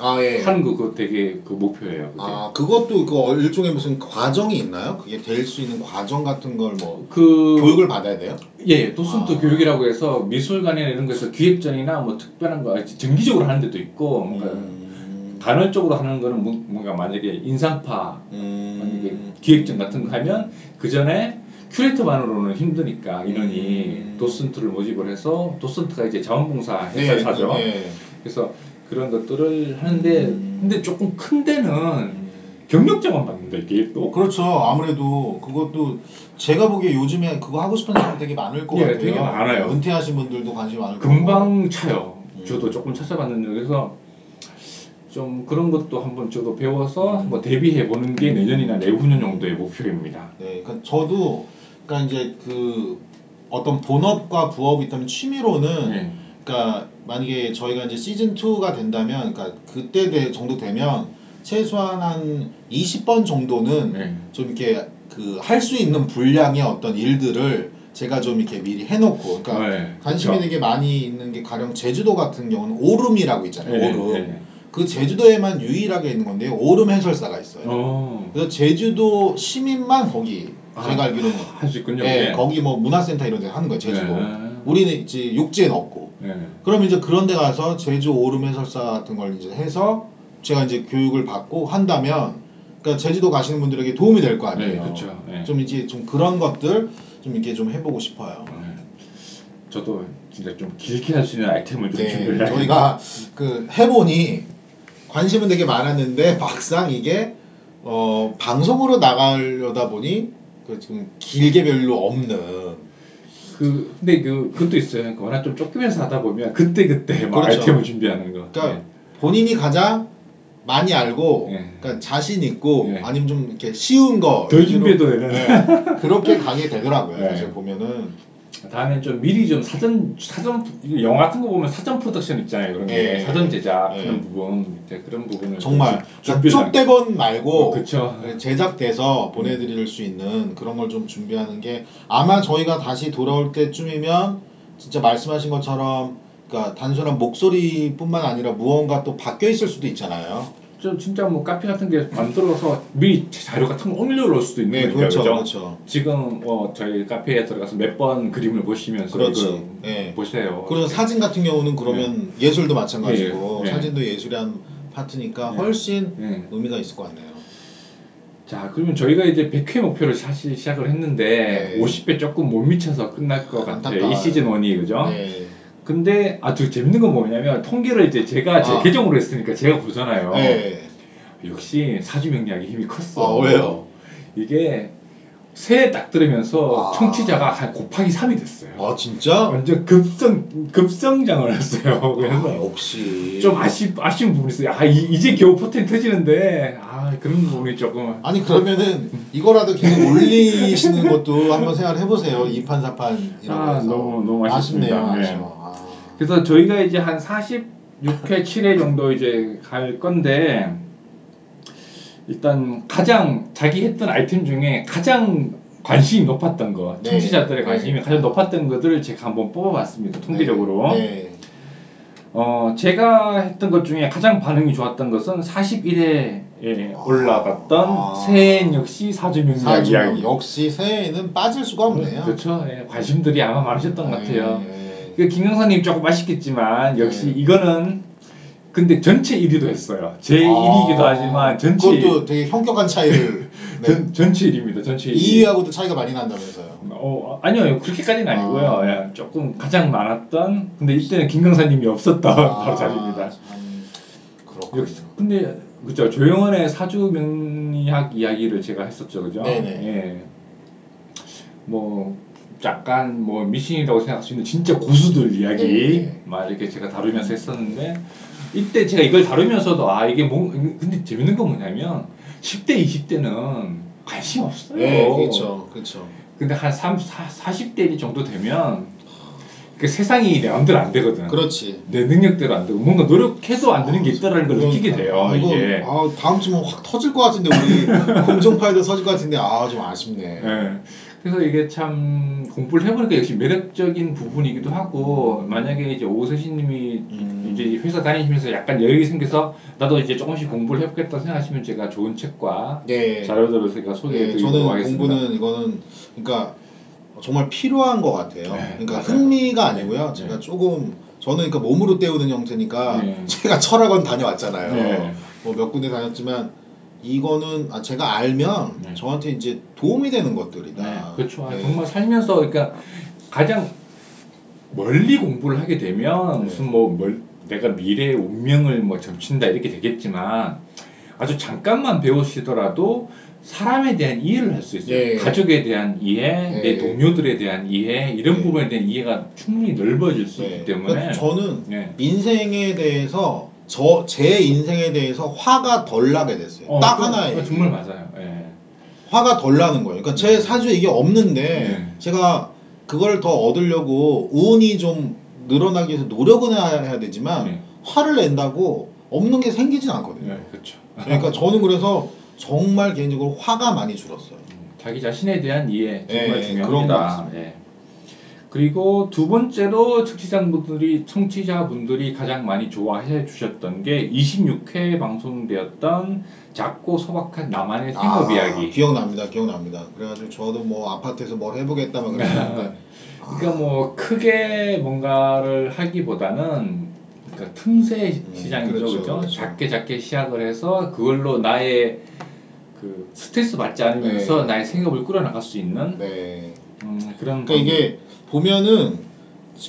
아 예.
하는 거 그거 되게 그 목표예요. 그게.
아 그것도 그 일종의 무슨 과정이 있나요? 그게 될 수 있는 과정 같은 걸 뭐
그
교육을 받아야 돼요?
예, 도슨트
아.
교육이라고 해서 미술관이나 이런 거에서 기획전이나 뭐 특별한 거 정기적으로 하는 데도 있고 뭔가
음.
간헐적으로 하는 거는 뭐- 뭔가 만약에 인상파 만약에
음.
기획전 같은 거 하면 그 전에 큐레이터만으로는 힘드니까 인원이
음.
도슨트를 모집을 해서 도슨트가 이제 자원봉사
네,
회사사죠.
네.
그래서 그런 것들을 하는데
음.
근데 조금 큰 데는 경력자만 받는다 이게 또
그렇죠. 아무래도 그것도 제가 보기에 요즘에 그거 하고 싶은 사람 되게 많을 것
예,
같아요.
되게 많아요.
은퇴하신 분들도 관심 많을 거고.
금방 차요.
음.
저도 조금 찾아봤는데 그래서 좀 그런 것도 한번 저도 배워서
음.
뭐 대비해 보는 게 내년이나 내후년 정도의 목표입니다.
네, 그러니까 저도 그러니까 이제 그 어떤 본업과 부업이 있다면 취미로는
네.
그러니까 만약에 저희가 이제 시즌 2가 된다면 그러니까 그때 돼- 정도 되면 최소한 한 20번 정도는
네.
좀 이렇게 그 할 수 있는 분량의 어떤 일들을 제가 좀 이렇게 미리 해놓고 그러니까
네,
관심이
그쵸.
되게 많이 있는 게 가령 제주도 같은 경우는 오름이라고 있잖아요.
네,
오름.
네.
그 제주도에만 유일하게 있는 건데요. 오름 해설사가 있어요.
어.
그래서 제주도 시민만 거기 제가
아,
알기로는
할 수 있군요.
예,
그게.
거기 뭐 문화센터 이런 데 하는 거예요. 제주도.
네.
우리는 이제 육지엔 없고.
네.
그럼 이제 그런 데 가서 제주 오름 해설사 같은 걸 이제 해서 제가 이제 교육을 받고 한다면 그러니까 제주도 가시는 분들에게 도움이 될 거 아니에요.
네, 그렇죠. 네.
좀 이제 좀 그런 것들 좀 이렇게 좀 해보고 싶어요.
네. 저도 진짜 좀 길게 할 수 있는 아이템을 좀
네,
준비를
저희가 그 해보니 관심은 되게 많았는데 막상 이게 어 방송으로 나가려다 보니 그 지금 길게 별로 없는
그 근데 그 그것도 있어요. 그 워낙 좀 쫓기면서 하다 보면 그때 그때 막
그렇죠.
아이템을 준비하는 거.
그러니까 본인이 가장 많이 알고
네.
그러니까 자신 있고
네.
아니면 좀 이렇게 쉬운
거덜
위주로,
준비해도 되는.
네, 그렇게 가게 되더라고요.
네.
사실 보면은
다음엔 좀 미리 좀 사전 사전 영화 같은 거 보면 사전 프로덕션 있잖아요. 그런 게
네.
사전 제작
네.
그런 부분 이제 그런 부분을
정말
준비를
쪽대본 말고
그렇죠.
제작돼서 보내드릴 수 있는 그런 걸 좀 준비하는 게 아마 저희가 다시 돌아올 때쯤이면 진짜 말씀하신 것처럼 그러니까 단순한 목소리뿐만 아니라 무언가 또 바뀌어 있을 수도 있잖아요.
좀 진짜 뭐 카페 같은 게 만들어서 미리 자료 같은 거 올려놓을 수도 있는
네,
거니까
그렇죠? 그렇죠.
지금 뭐 저희 카페에 들어가서 몇 번 그림을 보시면서. 이거
네.
보세요.
그리고 사진 같은 경우는 그러면 예술도 마찬가지고
예, 예.
사진도 예술의 한 파트니까
예.
훨씬
네.
의미가 있을 것 같네요.
자 그러면 저희가 이제 100회 목표를 사실 시작을 했는데
네.
50회 조금 못 미쳐서 끝날 것
같아요.
이 시즌 1이 그죠?
네.
근데 아주 재밌는 건 뭐냐면 통계를 이제 제가 제
아.
계정으로 했으니까 제가 보잖아요.
네.
역시 사주 명리학이 힘이 컸어.
아, 왜요?
이게 새해 딱 들으면서
아.
청취자가 한 곱하기 3이 됐어요.
아 진짜?
완전 급성 급성장을 했어요.
아,
그래서
역시
좀 아쉬 아쉬운 부분이 있어요. 아 이, 제 겨우 포텐 터지는데 아 그런 부분이 조금
아니 그러면은 이거라도 계속 올리시는 것도 한번 생각을 해보세요. 2판 4판이라고
아,
해서
너무- 너무 아쉽습니다.
아쉽네요.
네.
아쉬워. 아.
그래서 저희가 이제 한 46회 7회 정도 이제 갈 건데 일단 가장 자기 했던 아이템 중에 가장 관심이 높았던 거
네.
청취자들의 관심이
네.
가장 높았던 것들을 제가 한번 뽑아봤습니다 통계적으로
네.
어 제가 했던 것 중에 가장 반응이 좋았던 것은 41회에 올라갔던
아.
새해엔 역시 사주명리학
사주
이야기
역시 새해에는 빠질 수가 없네요.
그렇죠 예, 관심들이 아마 많으셨던 것 같아요
네.
그 김경사님 조금 아쉽겠지만 역시
네.
이거는 근데 전체 1위도 했어요. 제 1위이기도 하지만 전체
아, 그것도 되게 현격한 차이를 네.
전, 전체 1위입니다. 전체 1위.
2위하고도 차이가 많이 난다면서요.
어 아니요 그렇게까지는 아니고요.
아.
예, 조금 가장 많았던 근데 이때는 김경사 님이 없었던 바로 자리입니다.
참 그렇군요.
역시 근데 그죠 조영원의 사주 명리학 이야기를 제가 했었죠, 그죠?
네네.
예. 뭐 약간 뭐 미신이라고 생각할 수 있는 진짜 고수들 이야기
네네.
막 이렇게 제가 다루면서 했었는데 이때 제가 이걸 다루면서도 아 이게 뭐 근데 재밌는 건 뭐냐면 10대 20대는 관심 없어요.
네, 그렇죠, 그렇죠.
근데 한 3, 40대 정도 되면 그 세상이 내 마음대로 안 되거든.
그렇지.
내 능력대로 안 되고 뭔가 노력해도 안 되는 게 있다라는 걸 느끼게 돼요.
아, 이거
이게.
아, 다음 주면 확 터질 것 같은데 우리 공정파에도 터질 것 같은데 아 좀 아쉽네.
예. 그래서 이게 참 공부를 해보니까 역시 매력적인 부분이기도 하고 만약에 이제 오세신님이
음.
이제 회사 다니시면서 약간 여력이 생겨서 나도 이제 조금씩 공부를 해보겠다 생각하시면 제가 좋은 책과
네.
자료들을 제가
네,
소개해드리도록
저는
하겠습니다.
공부는 이거는 그러니까 정말 필요한 것 같아요.
네,
그러니까
맞아요.
흥미가 아니고요.
네,
제가
네.
조금 저는 그러니까 몸으로 때우는 형태니까
네.
제가 철학원 다녀왔잖아요.
네.
뭐몇 군데 다녔지만 이거는 아, 제가 알면
네.
저한테 이제 도움이 되는 것들이다.
네, 그렇죠.
네.
정말 살면서 그러니까 가장 멀리 공부를 하게 되면
네.
무슨 뭐 멀, 내가 미래의 운명을 뭐 점친다 이렇게 되겠지만 아주 잠깐만 배우시더라도 사람에 대한 이해를 할 수 있어요.
예.
가족에 대한 이해,
예.
내 동료들에 대한 이해 이런
예.
부분에 대한 이해가 충분히 넓어질 수
네.
있기 때문에
그러니까 저는
예.
인생에 대해서 저 제 인생에 대해서 화가 덜 나게 됐어요.
어,
딱
그-
하나에
어, 정말 맞아요. 예.
화가 덜 나는 거예요. 그러니까 제
네.
사주에 이게 없는데
네.
제가 그걸 더 얻으려고 운이 좀 늘어나기 위해서 노력은 해야 되지만
네.
화를 낸다고 없는 게 생기진 않거든요.
네, 그렇죠.
그러니까 저는 그래서 정말 개인적으로 화가 많이 줄었어요.
자기 자신에 대한 이해 정말
예,
중요합니다.
그런 것 같습니다.
예. 그리고 두 번째로 청취자분들이 청취자분들이 가장 많이 좋아해 주셨던 게 26회 방송되었던 작고 소박한 나만의 생업
아,
이야기.
기억납니다. 기억납니다. 그래가지고 저도 뭐 아파트에서 뭘 해보겠다 막 그랬는데
그러니까 뭐 크게 뭔가를 하기보다는 그러니까 틈새 시장이죠,
그렇죠,
그렇죠?
그렇죠.
작게 작게 시작을 해서 그걸로 나의 그 스트레스 받지 않으면서
네.
나의 생업을 꾸려나갈 수 있는
네.
음, 그런
그러니까 이게 보면은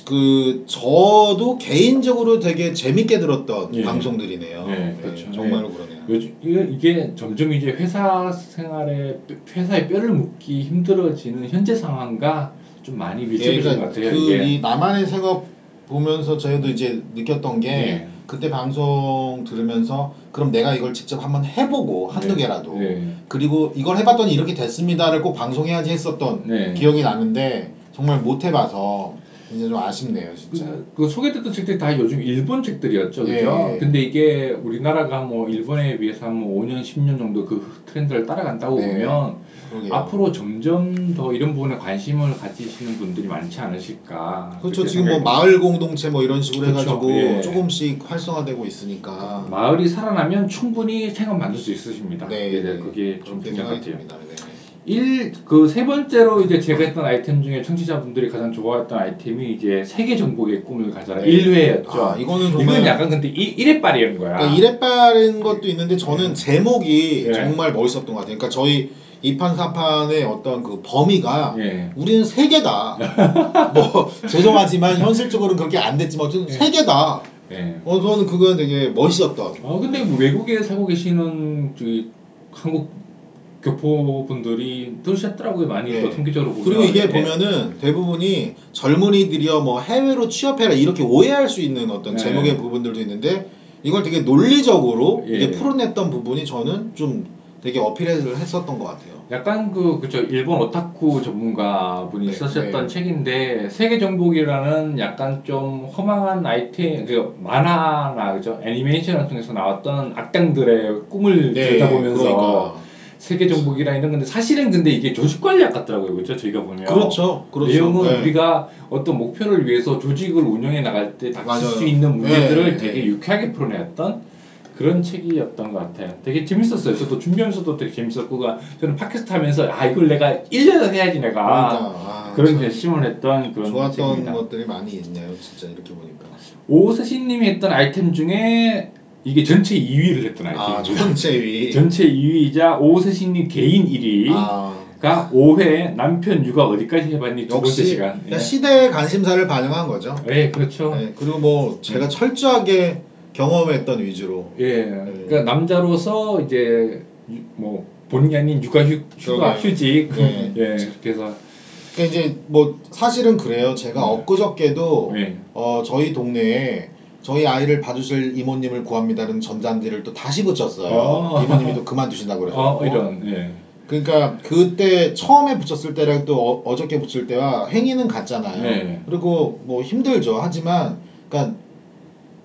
그 저도 개인적으로 되게 재밌게 들었던
예.
방송들이네요.
네, 그렇죠.
정말로 그러네요.
요즘 이게, 이게 점점 이제 회사 생활에 회사에 뼈를 묻기 힘들어지는 현재 상황과 좀 많이 밀접해진 것
그러니까
같아요.
그.
이
나만의 생업 보면서 저희도 이제 느꼈던 게
네.
그때 방송 들으면서 그럼 내가 이걸 직접 한번 해보고 한두
네.
개라도
네.
그리고 이걸 해봤더니 이렇게 됐습니다를 꼭 방송해야지 했었던
네.
기억이 나는데 정말 못 해봐서 이제 좀 아쉽네요 진짜.
그, 그 소개됐던 책들이 다 요즘 일본 책들이었죠,
예.
그죠? 근데 이게 우리나라가 뭐 일본에 비해서 한뭐 5년, 10년 정도 그 트렌드를 따라간다고
네.
보면
그러게요.
앞으로 점점 더 이런 부분에 관심을 가지시는 분들이 많지 않으실까.
그렇죠 지금 뭐 마을 공동체 뭐 이런 식으로
그렇죠.
해가지고
예.
조금씩 활성화되고 있으니까
마을이 살아나면 충분히 생업 만들 수 있으십니다.
네,
네,
네.
그게 좀 중요한 것 같아요.
네.
일 그 세 번째로 이제 제가 했던 아이템 중에 청취자분들이 가장 좋아했던 아이템이 이제 세계 정복의 꿈을 가져라
네.
1회였죠.
아 이거는 정말
이건 약간 근데 이, 1회빨이었는 거야.
그러니까 이래빠른 것도 있는데 저는
네.
제목이
네.
정말 멋있었던 것 같아요. 그러니까 저희 이판 사판의 어떤 그 범위가
예.
우리는 세계다. 뭐 죄송하지만 현실적으로는 그렇게 안 됐지만 어쨌든
네.
세계다.
예.
어 저는 그건 되게 멋있었던.
어 근데 뭐 외국에 살고 계시는 저기 한국 교포 분들이 들으셨더라고요 많이
네.
또 통계적으로 보면
그리고 이게
예.
보면은 대부분이 젊은이들이여 뭐 해외로 취업해라 이렇게 오해할 수 있는 어떤
네.
제목의 부분들도 있는데 이걸 되게 논리적으로
예.
이게 풀어냈던 부분이 저는 좀 되게 어필을 했었던 것 같아요.
약간 그 그죠 일본 오타쿠 전문가 분이
네,
쓰셨던
네.
책인데 세계 정복이라는 약간 좀 허망한 아이템 그 만화나 그죠 애니메이션을 통해서 나왔던 악당들의 꿈을 들여다보면서
네, 그러니까.
세계 정복이라 이런 건데 사실은 근데 이게 조직 관리학 같더라고요 그죠 저희가 보면
그렇죠. 그렇죠.
내용은
네.
우리가 어떤 목표를 위해서 조직을 운영해 나갈 때 닥칠. 수 있는 문제들을
네,
되게
네.
유쾌하게 풀어내었던 그런 책이었던 것 같아요. 되게 재밌었어요. 저도 준비하면서도 되게 재밌었고, 그 저는 팟캐스트 하면서 아 이걸 내가 1년을 해야지 내가
그러니까 아,
그런
참
결심을 했던 그런
좋았던
책입니다.
것들이 많이 있네요. 진짜 이렇게 보니까.
오세신님이 했던 아이템 중에 이게 전체 2위를 했던
아
아이템입니다.
전체 위.
전체 2위이자 오세신님 개인 1위가
아
5회 남편 육아 어디까지 해봤니 두 번째 시간.
그러니까 시대의 관심사를 반영한 거죠.
예, 그렇죠.
네, 그리고 뭐 제가
음.
철저하게 경험했던 위주로.
예, 그러니까 남자로서 이제 유- 뭐 본의 아닌 육아 휴, 휴가. 휴직
네.
예 그래서
그러니까 이제 뭐 사실은 그래요. 제가
네.
엊그저께도
예.
어 저희 동네에 저희 아이를 봐주실 이모님을 구합니다는 전단지를 또 다시 붙였어요.
어.
이모님이 또 그만두신다고 그래서.
어 이런 예.
그러니까 그때 처음에 붙였을 때랑 또 어, 저께 붙일 때와 행위는 같잖아요.
네.
그리고 뭐 힘들죠. 하지만 그러니까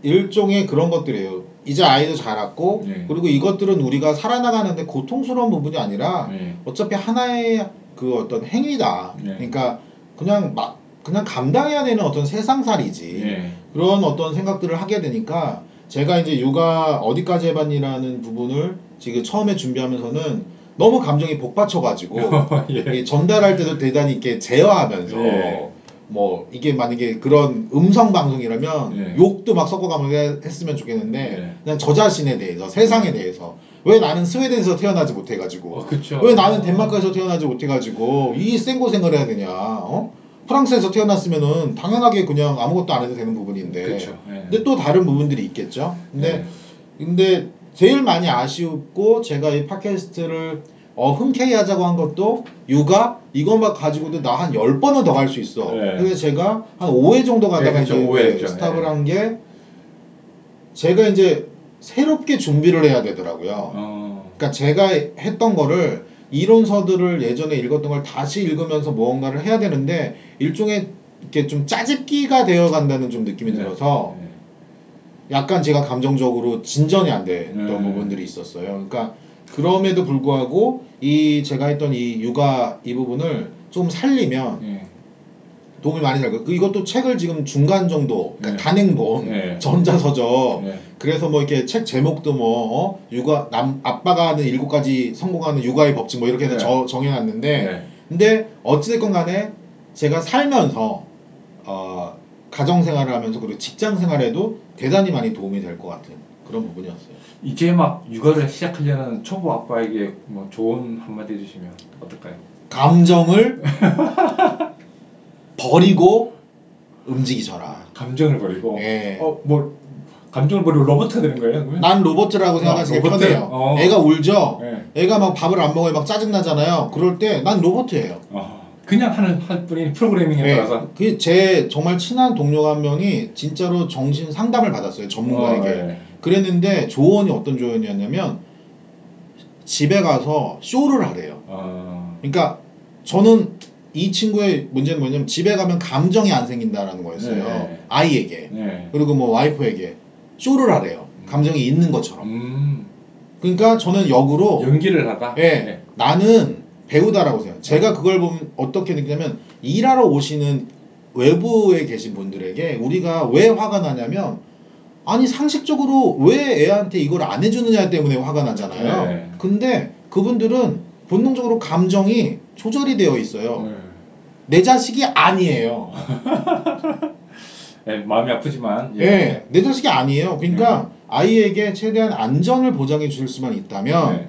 일종의 그런 것들이에요. 이제 아이도 자랐고
네.
그리고 이것들은 우리가 살아나가는데 고통스러운 부분이 아니라
예.
어차피 하나의 그 어떤 행위다.
네.
그러니까 그냥 막 그냥 감당해야 되는 어떤 세상살이지.
예.
그런 어떤 생각들을 하게 되니까 제가 이제 육아 어디까지 해봤니라는 부분을 지금 처음에 준비하면서는 너무 감정이 복받쳐가지고
예.
전달할 때도 대단히 이렇게 제어하면서
예.
뭐 이게 만약에 그런 음성 방송이라면
예.
욕도 막 섞어가면서 해- 했으면 좋겠는데
예.
그냥 저 자신에 대해서 세상에 대해서 왜 나는 스웨덴에서 태어나지 못해가지고
어.
왜 나는 덴마크에서 태어나지 못해가지고 이 생고생을 해야 되냐 어? 프랑스에서 태어났으면은 당연하게 그냥 아무것도 안 해도 되는 부분인데.
그렇죠. 예.
근데 또 다른 부분들이 있겠죠. 근데
네.
근데 제일 많이 아쉬웠고 제가 이 팟캐스트를 어, 흔쾌히 하자고 한 것도 육아 이것만 가지고도 나한 10번은 더 갈 수 있어.
네.
그래서 제가 한 5회 정도 가다가
네, 그렇죠.
이제
오회 했죠.
스탑을
네.
한게 제가 이제 새롭게 준비를 해야 되더라고요.
어.
그러니까 제가 했던 거를 이론서들을 예전에 읽었던 걸 다시 읽으면서 무언가를 해야 되는데 일종의 이렇게 좀 짜집기가 되어 간다는 좀 느낌이
네.
들어서
네.
약간 제가 감정적으로 진전이 안 됐던
네.
부분들이 있었어요. 그러니까 그럼에도 불구하고 이 제가 했던 이 육아 이 부분을 좀 살리면
예.
도움이 많이 될 거예요. 그 이것도 책을 지금 중간 정도, 그러니까
네.
단행본,
네.
전자서적.
네.
그래서 뭐 이렇게 책 제목도 뭐 어? 육아 남 아빠가 하는 일곱 가지 성공하는 육아의 법칙 뭐 이렇게
네.
저- 정해놨는데
네.
근데 어찌됐건 간에 제가 살면서 어, 가정 생활을 하면서 그리고 직장 생활에도 대단히 많이 도움이 될 것 같은 그런 부분이었어요.
이제 막 육아를 시작하려는 초보 아빠에게 뭐 좋은 한마디 해주시면 어떨까요?
감정을 버리고 움직이셔라.
감정을 버리고
예.
어 뭐 감정을 버리고 로봇가 되는 거예요? 그러면?
난 로봇이라고 생각하시기
어, 로봇.
편해요.
어.
애가 울죠.
예.
애가 막 밥을 안 먹어요. 막 짜증 나잖아요. 그럴 때 난 로봇이에요.
어, 그냥 하는 할 뿐인 프로그래밍에
네.
따라서
그제 정말 친한 동료가 한 명이 진짜로 정신 상담을 받았어요 전문가에게.
어, 예.
그랬는데 조언이 어떤 조언이었냐면 집에 가서 쇼를 하래요.
어,
그러니까 저는 이 친구의 문제는 뭐냐면 집에 가면 감정이 안 생긴다라는 거였어요.
네.
아이에게
네.
그리고 뭐 와이프에게 쇼를 하래요. 감정이 있는 것처럼.
음,
그러니까 저는 역으로
연기를 하다.
예,
네.
나는 배우다라고 생각해요. 제가 그걸 보면 어떻게 느끼냐면 일하러 오시는 외부에 계신 분들에게 우리가 왜 화가 나냐면 아니 상식적으로 왜 애한테 이걸 안 해주느냐 때문에 화가 나잖아요.
네.
근데 그분들은 본능적으로 감정이 조절이 되어 있어요.
네.
내 자식이 아니에요.
예, 마음이 아프지만
예, 내 자식이 아니에요. 그러니까 아이에게 최대한 안전을 보장해 줄 수만 있다면
네.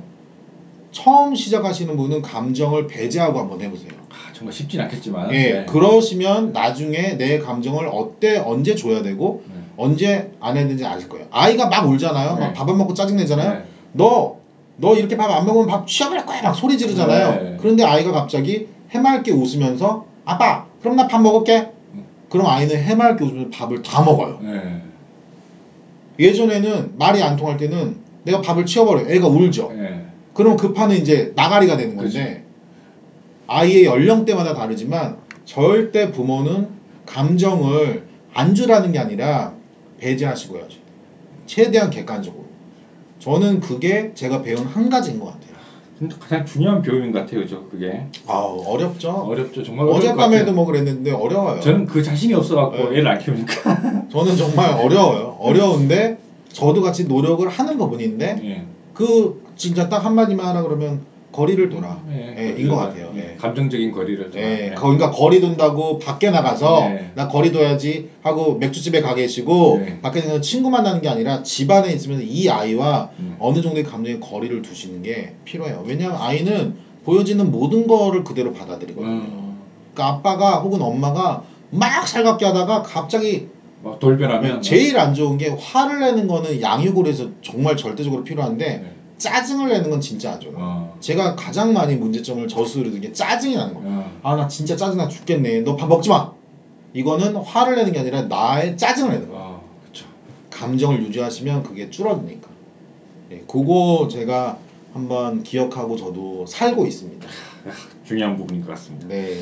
처음 시작하시는 분은 감정을 배제하고 한번 해보세요.
아, 정말 쉽진 않겠지만
예,
네.
그러시면 나중에 내 감정을 어때 언제 줘야 되고
네.
언제 안 해야 되는지 아실 거예요. 아이가 막 울잖아요.
네.
막밥 안 먹고 짜증 내잖아요.
네.
너, 너 이렇게 밥 안 먹으면 밥 취업할 거야. 막 소리 지르잖아요.
네.
그런데 아이가 갑자기 해맑게 웃으면서 아빠, 그럼 나 밥 먹을게.
음.
그럼 아이는 해맑게 웃으면서 밥을 다 먹어요.
네.
예전에는 말이 안 통할 때는 내가 밥을 치워버려요. 애가 울죠.
네.
그럼 그 판은 이제 나가리가 되는 건데 아이의 연령대마다 다르지만 절대 부모는 감정을 안 주라는 게 아니라 배제하시고 야죠 최대한 객관적으로. 저는 그게 제가 배운 한 가지인 것 같아요.
근데 가장 중요한 교육인 것 같아요, 저 그게
아우 어렵죠.
어렵죠, 정말
어젯밤에도. 뭐 그랬는데 어려워요.
저는 그 자신이 없어갖고
네.
애를 안 키우니까.
저는 정말 어려워요. 어려운데 저도 같이 노력을 하는 부분인데
예.
그 진짜 딱 한마디만 하라 그러면 거리를 돌아.
예,
예, 인것 같아요. 예.
감정적인 거리를 좀.
예,
예.
거- 그러니까 거리 둔다고 밖에 나가서
네.
나 거리 둬야지 하고 맥주집에 가 계시고
네.
밖에 있는 친구 만나는 게 아니라 집 안에 있으면 이 아이와
음.
어느 정도의 감정의 거리를 두시는 게 필요해요. 왜냐하면 아이는 보여지는 모든 거를 그대로 받아들이거든요.
음,
그러니까 아빠가 혹은 엄마가 막 살갑게 하다가 갑자기
막 돌변하면
제일 안 좋은 게 화를 내는 거는 양육으로 해서 정말 절대적으로 필요한데
네.
짜증을 내는 건 진짜 안 좋아요.
어.
제가 가장 많이 문제점을 저수를 두는 게 짜증이 나는 거예요.
어.
아나 진짜 짜증나 죽겠네. 너 밥 먹지 마. 이거는 화를 내는 게 아니라 나의 짜증을 내는 거야.
어, 그렇죠.
감정을 유지하시면 그게 줄어드니까. 예, 그거 제가 한번 기억하고 저도 살고 있습니다.
중요한 부분인 것 같습니다.
네.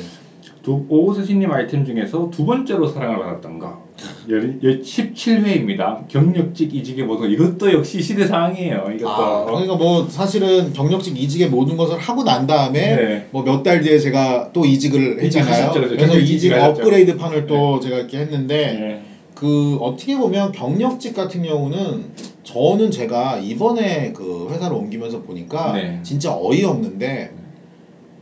두, 오세신님 아이템 중에서 두 번째로 사랑을 받았던 거 17회입니다. 경력직 이직의 모든 이것도 역시 시대 상황이에요. 이것도
아, 그러니까 뭐 사실은 경력직 이직의 모든 것을 하고 난 다음에
네.
뭐몇 달 뒤에 제가 또 이직을 했잖아요.
이직하셨죠?
그래서 이직. 업그레이드 판을 또 제가 이렇게 했는데
네.
그 어떻게 보면 경력직 같은 경우는 저는 제가 이번에 그 회사를 옮기면서 보니까
네.
진짜 어이없는데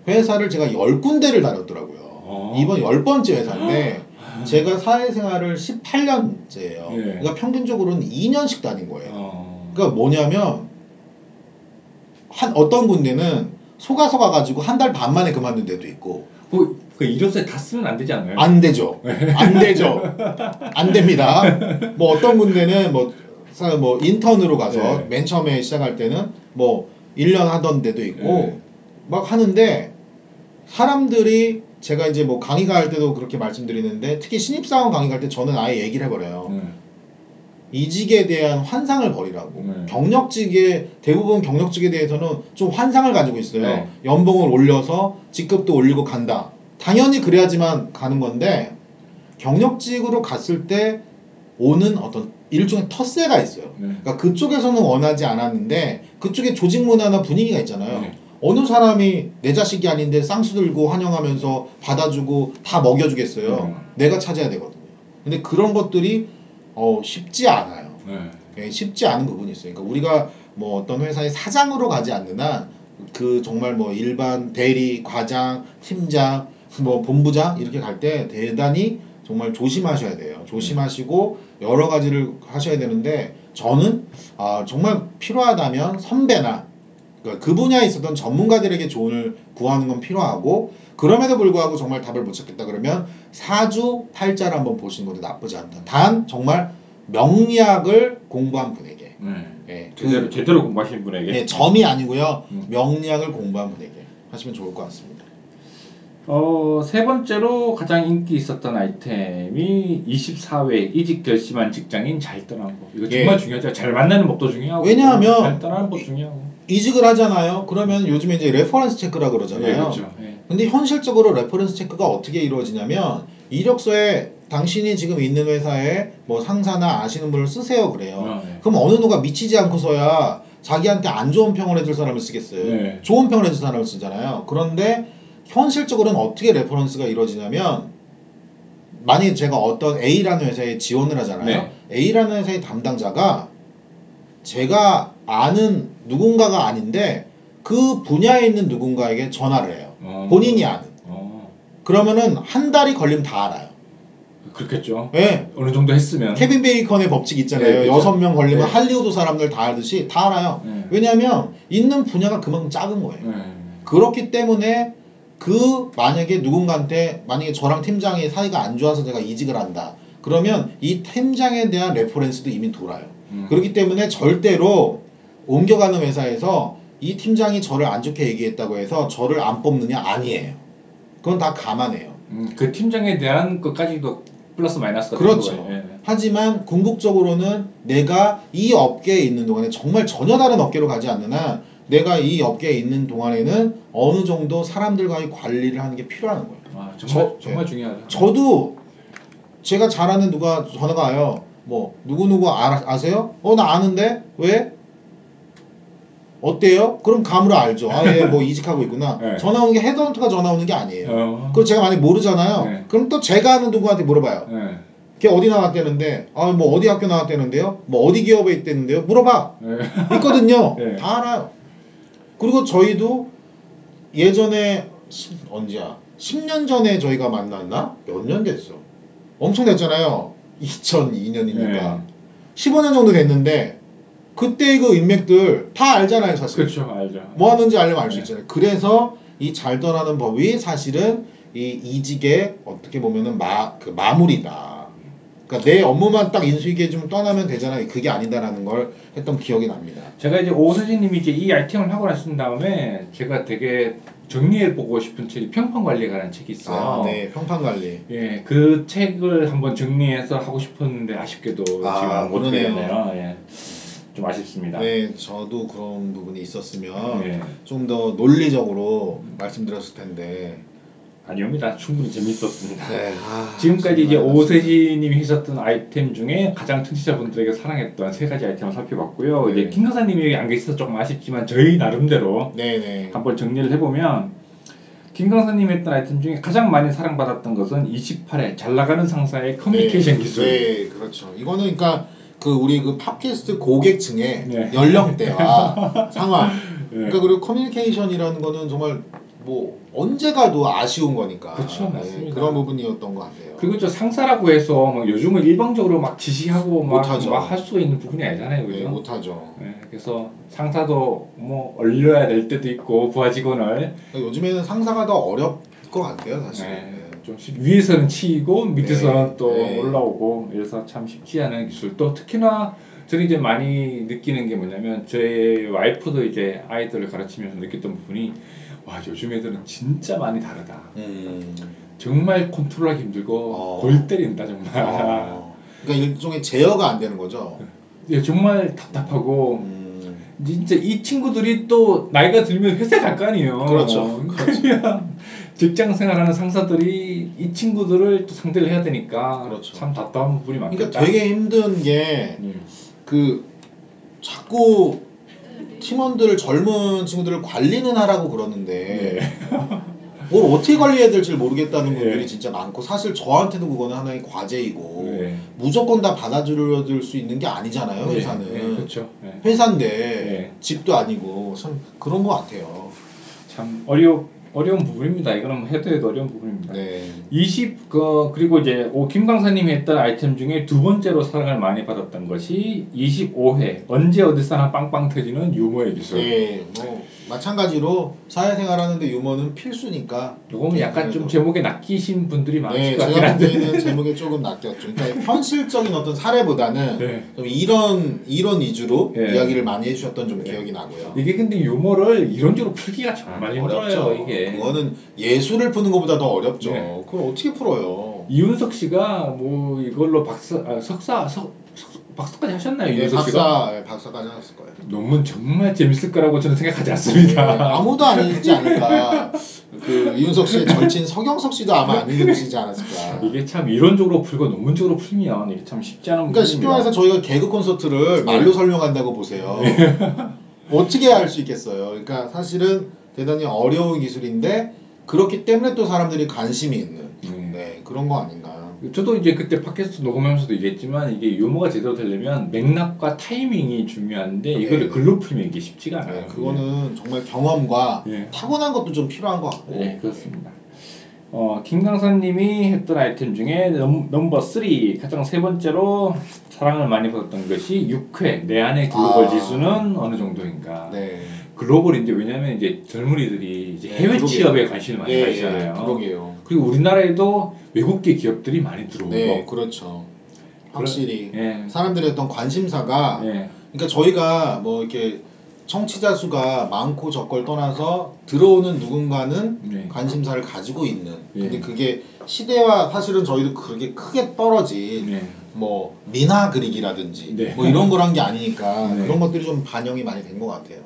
회사를 제가 열 군데를 다녔더라고요.
어.
이번 열 번째 회사인데 제가 사회생활을 18년째예요.
네.
그러니까 평균적으로는 2년씩 다닌 거예요.
어.
그러니까 뭐냐면 한 어떤 군데는 속아 속아 가지고 한 달 반 만에 그만둔 데도 있고
그 그 이력서에 다 쓰면 안 되지 않나요?
안 되죠. 안 되죠. 안 됩니다. 뭐 어떤 군데는 뭐, 사- 뭐 인턴으로 가서
네.
맨 처음에 시작할 때는 뭐 1년 하던 데도 있고
네.
막 하는데 사람들이 제가 이제 뭐 강의 갈 때도 그렇게 말씀드리는데 특히 신입사원 강의 갈 때 저는 아예 얘기를 해버려요.
네.
이직에 대한 환상을 버리라고.
네.
경력직에 대부분 경력직에 대해서는 좀 환상을 가지고 있어요.
네.
연봉을 올려서 직급도 올리고 간다. 당연히 그래야지만 가는 건데 경력직으로 갔을 때 오는 어떤 일종의 텃세가 있어요.
네.
그러니까 그쪽에서는 원하지 않았는데 그쪽의 조직 문화나 분위기가 있잖아요.
네.
어느 사람이 내 자식이 아닌데 쌍수 들고 환영하면서 받아주고 다 먹여주겠어요.
음.
내가 찾아야 되거든요. 근데 그런 것들이 어, 쉽지 않아요.
네.
예, 쉽지 않은 부분이 있어요. 그러니까 우리가 뭐 어떤 회사의 사장으로 가지 않는 한 그 정말 뭐 일반 대리, 과장, 팀장, 뭐 본부장 이렇게 갈 때 대단히 정말 조심하셔야 돼요. 조심하시고 여러 가지를 하셔야 되는데 저는 아, 정말 필요하다면 선배나 그러니까 그 분야에 있었던 전문가들에게 조언을 구하는 건 필요하고 그럼에도 불구하고 정말 답을 못 찾겠다 그러면 사주 팔자를 한번 보시는 것도 나쁘지 않다. 단 정말 명리학을 공부한 분에게
네.
예,
제대로
그,
제대로 공부하시는 분에게.
예, 점이 아니고요
음.
명리학을 공부한 분에게 하시면 좋을 것 같습니다.
어, 세 번째로 가장 인기 있었던 아이템이 24회 이직 결심한 직장인 잘 떠나는 법. 이거 정말
예.
중요하죠. 잘 만나는 법도 중요하고.
왜냐하면
잘 떠나는 법 중요하고.
이직을 하잖아요. 그러면 요즘에 이제 reference check라 그러잖아요.
예, 그렇죠. 예.
근데 현실적으로 reference check가 어떻게 이루어지냐면 이력서에 당신이 지금 있는 회사에 뭐 상사나 아시는 분을 쓰세요 그래요.
어, 네.
그럼 어느 누가 미치지 않고서야 자기한테 안 좋은 평을 해줄 사람을 쓰겠어요.
네.
좋은 평을 해줄 사람을 쓰잖아요. 그런데 현실적으로는 어떻게 reference가 이루어지냐면 만약에 제가 어떤 A라는 회사에 지원을 하잖아요.
네.
A라는 회사의 담당자가 제가 아는 누군가가 아닌데 그 분야에 있는 누군가에게 전화를 해요.
어.
본인이 아는.
어.
그러면은 한 달이 걸리면 다 알아요.
그렇겠죠.
예.
어느 정도 했으면.
케빈 베이컨의 법칙
네,
있잖아요.
그쵸.
여섯 명 걸리면
네.
할리우드 사람들 다 알듯이 다 알아요.
네.
왜냐하면 있는 분야가 그만큼 작은 거예요.
네.
그렇기 때문에 그 만약에 누군가한테 만약에 저랑 팀장이 사이가 안 좋아서 제가 이직을 한다. 그러면 이 팀장에 대한 reference도 이미 돌아요.
음.
그렇기 때문에 절대로 옮겨가는 회사에서 이 팀장이 저를 안 좋게 얘기했다고 해서 저를 안 뽑느냐 아니에요. 그건 다 감안해요.
음, 그 팀장에 대한 것까지도 플러스 마이너스가
그렇죠.
거예요. 예.
하지만 궁극적으로는 내가 이 업계에 있는 동안에 정말 전혀 다른 업계로 가지 않는 한 내가 이 업계에 있는 동안에는 어느 정도 사람들과의 관리를 하는 게 필요한 거예요.
아, 정말
저-
정말 중요하죠.
저도 제가 잘 아는 누가 전화가 와요. 뭐 누구 누구 알아, 아세요? 어 나 아는데 왜? 어때요? 그럼 감으로 알죠. 아 예 뭐 이직하고 있구나.
네.
전화 오는 게 헤드헌터가 전화 오는 게 아니에요.
어.
그리고 제가 만약 모르잖아요.
네.
그럼 또 제가 아는 누구한테 물어봐요.
예.
걔 어디 나왔대는데 아 뭐 어디 학교 나왔대는데요? 뭐 어디 기업에 있대는데요? 물어봐.
예.
있거든요.
네.
다 알아요. 그리고 저희도 예전에 시- 언제야? 10년 전에 저희가 만났나? 몇 년 됐어? 엄청 됐잖아요. 2002년이니까.
네.
15년 정도 됐는데 그때 그 인맥들 다 알잖아요, 사실.
그렇죠, 알죠.
뭐 하는지 알려면 알수
네.
있잖아요. 그래서 이 잘 떠나는 법이 사실은 이 이직의 어떻게 보면은 마, 그 마무리다. 그러니까 내 업무만 딱 인수위계 좀 떠나면 되잖아요. 그게 아니다라는 걸 했던 기억이 납니다.
제가 이제 오선생님이 이제 이 아이템을 하고 나신 다음에 제가 되게 정리해 보고 싶은 책이 평판 관리에 관한 책이 있어요.
아, 네. 평판 관리.
예, 그 책을 한번 정리해서 하고 싶었는데 아쉽게도
아,
지금 못 하게
그러네요.
됐네요. 예. 좀 아쉽습니다.
네, 저도 그런 부분이 있었으면
예.
좀더 논리적으로 말씀드렸을 텐데.
아니옵니다. 충분히 재밌었습니다.
네, 아,
지금까지 이제 오세진님이 하셨던 아이템 중에 가장 청취자분들에게 사랑했던 세 가지 아이템을 살펴봤고요.
네.
이제 김 강사님이 여기 안 계셔서 조금 아쉽지만 저희 나름대로
네네.
한번 정리를 해보면 김 강사님이 했던 아이템 중에 가장 많이 사랑받았던 것은 28회 잘 나가는 상사의 커뮤니케이션
네,
기술.
네, 그렇죠. 이거는 그러니까 그 우리 그 팟캐스트 고객층의
네.
연령대와 상황.
네.
그러니까 그리고 커뮤니케이션이라는 거는 정말 뭐 언제 가도 아쉬운 거니까.
그렇죠,
네. 그런 부분이었던 것 같아요.
그리고 저 상사라고 해서 막 요즘은 일방적으로 막 지시하고
못하죠.
막할수 있는 부분이 아니잖아요, 그죠?
네, 못하죠.
네, 그래서 상사도 뭐 얼려야 될 때도 있고 부하 직원을
그러니까 요즘에는 상사가 더 어렵고 것 같아요, 사실.
네,
네.
좀 쉽- 위에서는 치이고 밑에서는
네,
또
네.
올라오고 이래서 참 쉽지 않은 기술. 또 특히나 저는 이제 많이 느끼는 게 뭐냐면 저희 와이프도 이제 아이들을 가르치면서 느꼈던 부분이 와 요즘 애들은 진짜 많이 다르다.
음.
정말 컨트롤하기 힘들고
어.
골 때린다 정말.
어. 그러니까 일종의 제어가 안 되는 거죠.
예, 정말 답답하고
음.
진짜 이 친구들이 또 나이가 들면 회사 갈 거 아니에요.
그렇죠.
그러면 직장 생활하는 상사들이 이 친구들을 또 상대를 해야 되니까
그렇죠.
참 답답한 부분이 많겠다.
그러니까 되게 힘든 게
음.
그 자꾸 팀원들 젊은 친구들을 관리는 하라고 그러는데
네.
뭘 어떻게 관리해야 될지 모르겠다는 분들이
네.
진짜 많고 사실 저한테도 그거는 하나의 과제이고
네.
무조건 다 받아들여줄 수 있는 게 아니잖아요
네,
회사는
네, 그렇죠. 네.
회사인데
네.
집도 아니고 참 그런 것 같아요.
참 어려 어려운 부분입니다. 이거는 뭐 해도 해도 어려운 부분입니다.
네.
20, 그, 그리고 이제 오, 김 강사님이 했던 아이템 중에 두 번째로 사랑을 많이 받았던 것이 25회 언제 어디서나 빵빵 터지는 유머의 기술.
네, 뭐 마찬가지로 사회생활하는데 유머는 필수니까.
요거는 약간 좀 제목에 낚이신 분들이 많으실
네,
것 같긴
제가
한데.
보기에는 제목에 조금 낚였죠. 그러니까 현실적인 어떤 사례보다는
네.
좀 이런 이런 위주로
네.
이야기를 많이 해주셨던 좀
네.
기억이 나고요.
이게 근데 유머를 이론적으로 풀기가 정말 힘들어요.
어렵죠.
이게.
그거는 예술을 푸는 것보다 더 어렵죠.
네.
그걸 어떻게 풀어요?
이윤석 씨가 뭐 이걸로 박사, 아, 석사, 석, 석- 박사까지 하셨나요?
네,
이윤석 씨가?
박사, 네, 박사까지 하셨을 거예요.
논문 정말 재밌을 거라고 저는 생각하지
네,
않습니다.
아무도 안 읽지 않을까. 그 이윤석 씨의 절친 서경석 씨도 아마 안 읽으시지 않았을까.
이게 참 이론적으로 풀고 논문적으로 풀면 이게 참 쉽지 않은
그러니까 쉽게 말해서 저희가 개그 콘서트를 말로
네.
설명한다고 보세요. 어떻게 할 수 있겠어요? 그러니까 사실은 대단히 어려운 기술인데 그렇기 때문에 또 사람들이 관심이 있는
네.
네, 그런 거 아닌가.
저도 이제 그때 팟캐스트 녹음하면서도 얘기했지만 이게 유머가 제대로 되려면 맥락과 타이밍이 중요한데 이거를
네.
글로 풀면 이게 쉽지가 않아요.
네, 그거는 정말 경험과
네.
타고난 것도 좀 필요한 것 같고.
네, 그렇습니다. 어, 김 강사님이 했던 아이템 중에 넘, 넘버 3 가장 세 번째로 사랑을 많이 받았던 것이 6회 내 안의 글로벌
아.
지수는 어느 정도인가.
네.
글로벌인데 왜냐면 이제 젊은이들이 이제
네,
해외
그러게요.
취업에 관심을 많이
예,
가지잖아요.
예, 그러게요.
그리고 우리나라에도 외국계 기업들이 많이 들어오고.
네, 그렇죠. 확실히
예.
사람들의 어떤 관심사가
예.
그러니까 저희가 뭐 이렇게 청취자 수가 많고 적걸 떠나서 들어오는 누군가는
네.
관심사를 가지고 있는. 근데
예.
그게 시대와 사실은 저희도 그렇게 크게 떨어진
네.
뭐 민화 그리기라든지
네.
뭐 이런 거란 게 아니니까
네.
그런 것들이 좀 반영이 많이 된 것 같아요.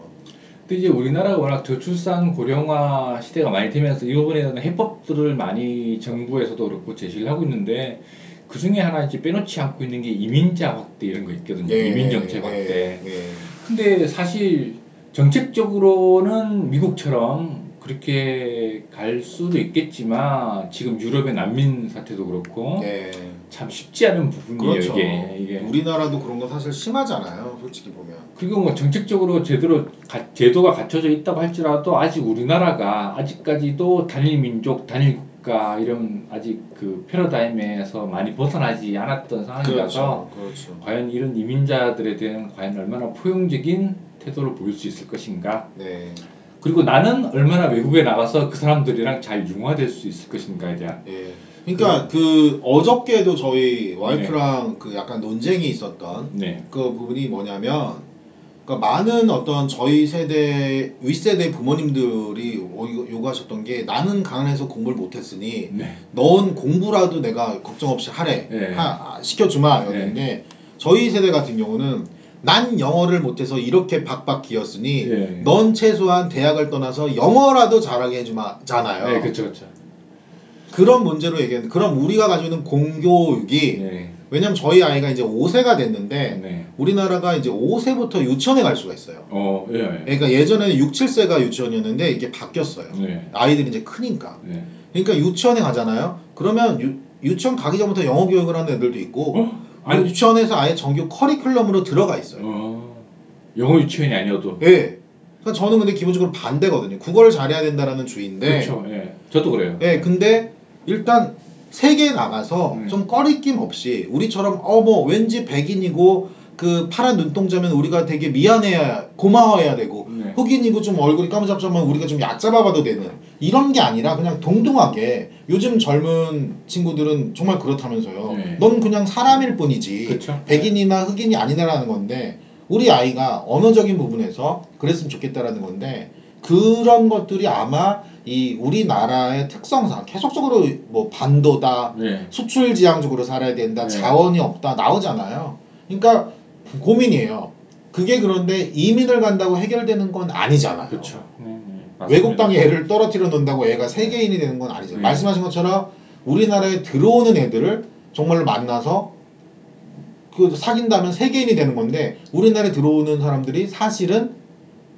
근데 이제 우리나라가 워낙 저출산 고령화 시대가 많이 되면서 이 부분에 대한 해법들을 많이 정부에서도 그렇고 제시를 하고 있는데 그 중에 하나 이제 빼놓지 않고 있는 게 이민자 확대 이런 거 있거든요. 이민 정책 확대.
네, 네.
근데 사실 정책적으로는 미국처럼 그렇게 갈 수도 있겠지만 지금 유럽의 난민 사태도 그렇고
네.
참 쉽지 않은 부분이에요
그렇죠.
이게 이게
우리나라도 그런 거 사실 심하잖아요. 솔직히 보면.
그리고 뭐 정책적으로 제대로 가- 제도가 갖춰져 있다고 할지라도 아직 우리나라가 아직까지도 단일 민족 단일 국가 이런 아직 그 패러다임에서 많이 벗어나지 않았던 상황이라서
그렇죠. 그렇죠.
과연 이런 이민자들에 대한 과연 얼마나 포용적인 태도를 보일 수 있을 것인가
네.
그리고 나는 얼마나 외국에 나가서 그 사람들이랑 잘 융화될 수 있을 것인가에 대한
예. 그러니까 그 어저께도 저희 와이프랑 그 약간 논쟁이 있었던
네
그 부분이 뭐냐면 그러니까 많은 어떤 저희 세대 윗세대 부모님들이 어, 요구하셨던 게 나는 가난해서 공부를 못했으니
네.
넌 공부라도 내가 걱정 없이 하래
네.
하, 아, 시켜주마였는데 저희 세대 같은 경우는 난 영어를 못해서 이렇게 박박 기었으니
네.
넌 최소한 대학을 떠나서 영어라도 잘하게 해주마잖아요.
네, 그렇죠 그렇죠
그런 문제로 얘기했는데 그럼 우리가 가지고 있는 공교육이
네.
왜냐면 저희 아이가 이제 5세가 됐는데
네.
우리나라가 이제 5세부터 유치원에 갈 수가 있어요.
어, 예, 예.
그러니까 예전에는 6, 7세가 유치원이었는데 이게 바뀌었어요.
네.
아이들이 이제 크니까.
네.
그러니까 유치원에 가잖아요. 그러면 유, 유치원 가기 전부터 영어 교육을 하는 애들도 있고
어? 아니,
유치원에서 아예 정규 커리큘럼으로 들어가 있어요.
어, 영어 유치원이 아니어도.
예. 그러니까 저는 근데 기본적으로 반대거든요. 국어를 잘해야 된다라는 주의인데
그렇죠. 예. 저도 그래요.
예, 근데 일단 세계에 나가서
음.
좀 꺼리낌 없이 우리처럼 어 뭐 왠지 백인이고 그 파란 눈동자면 우리가 되게 미안해야 고마워해야 되고
네.
흑인이고 좀 얼굴이 까무잡잡하면 우리가 좀 얕잡아봐도 되는 이런 게 아니라 그냥 동등하게 요즘 젊은 친구들은 정말 그렇다면서요.
네.
넌 그냥 사람일 뿐이지
그쵸.
백인이나 흑인이 아니다라는 건데 우리 아이가 언어적인 부분에서 그랬으면 좋겠다라는 건데 그런 것들이 아마 이 우리나라의 특성상 계속적으로 뭐 반도다
네.
수출 지향적으로 살아야 된다
네.
자원이 없다 나오잖아요. 그러니까 고민이에요. 그게 그런데 이민을 간다고 해결되는 건 아니잖아요.
그렇죠. 네, 네.
외국. 땅에 애를 떨어뜨려 놓는다고 애가 세계인이 되는 건 아니잖아요.
네.
말씀하신 것처럼 우리나라에 들어오는 애들을 정말로 만나서 그 사귄다면 세계인이 되는 건데 우리나라에 들어오는 사람들이 사실은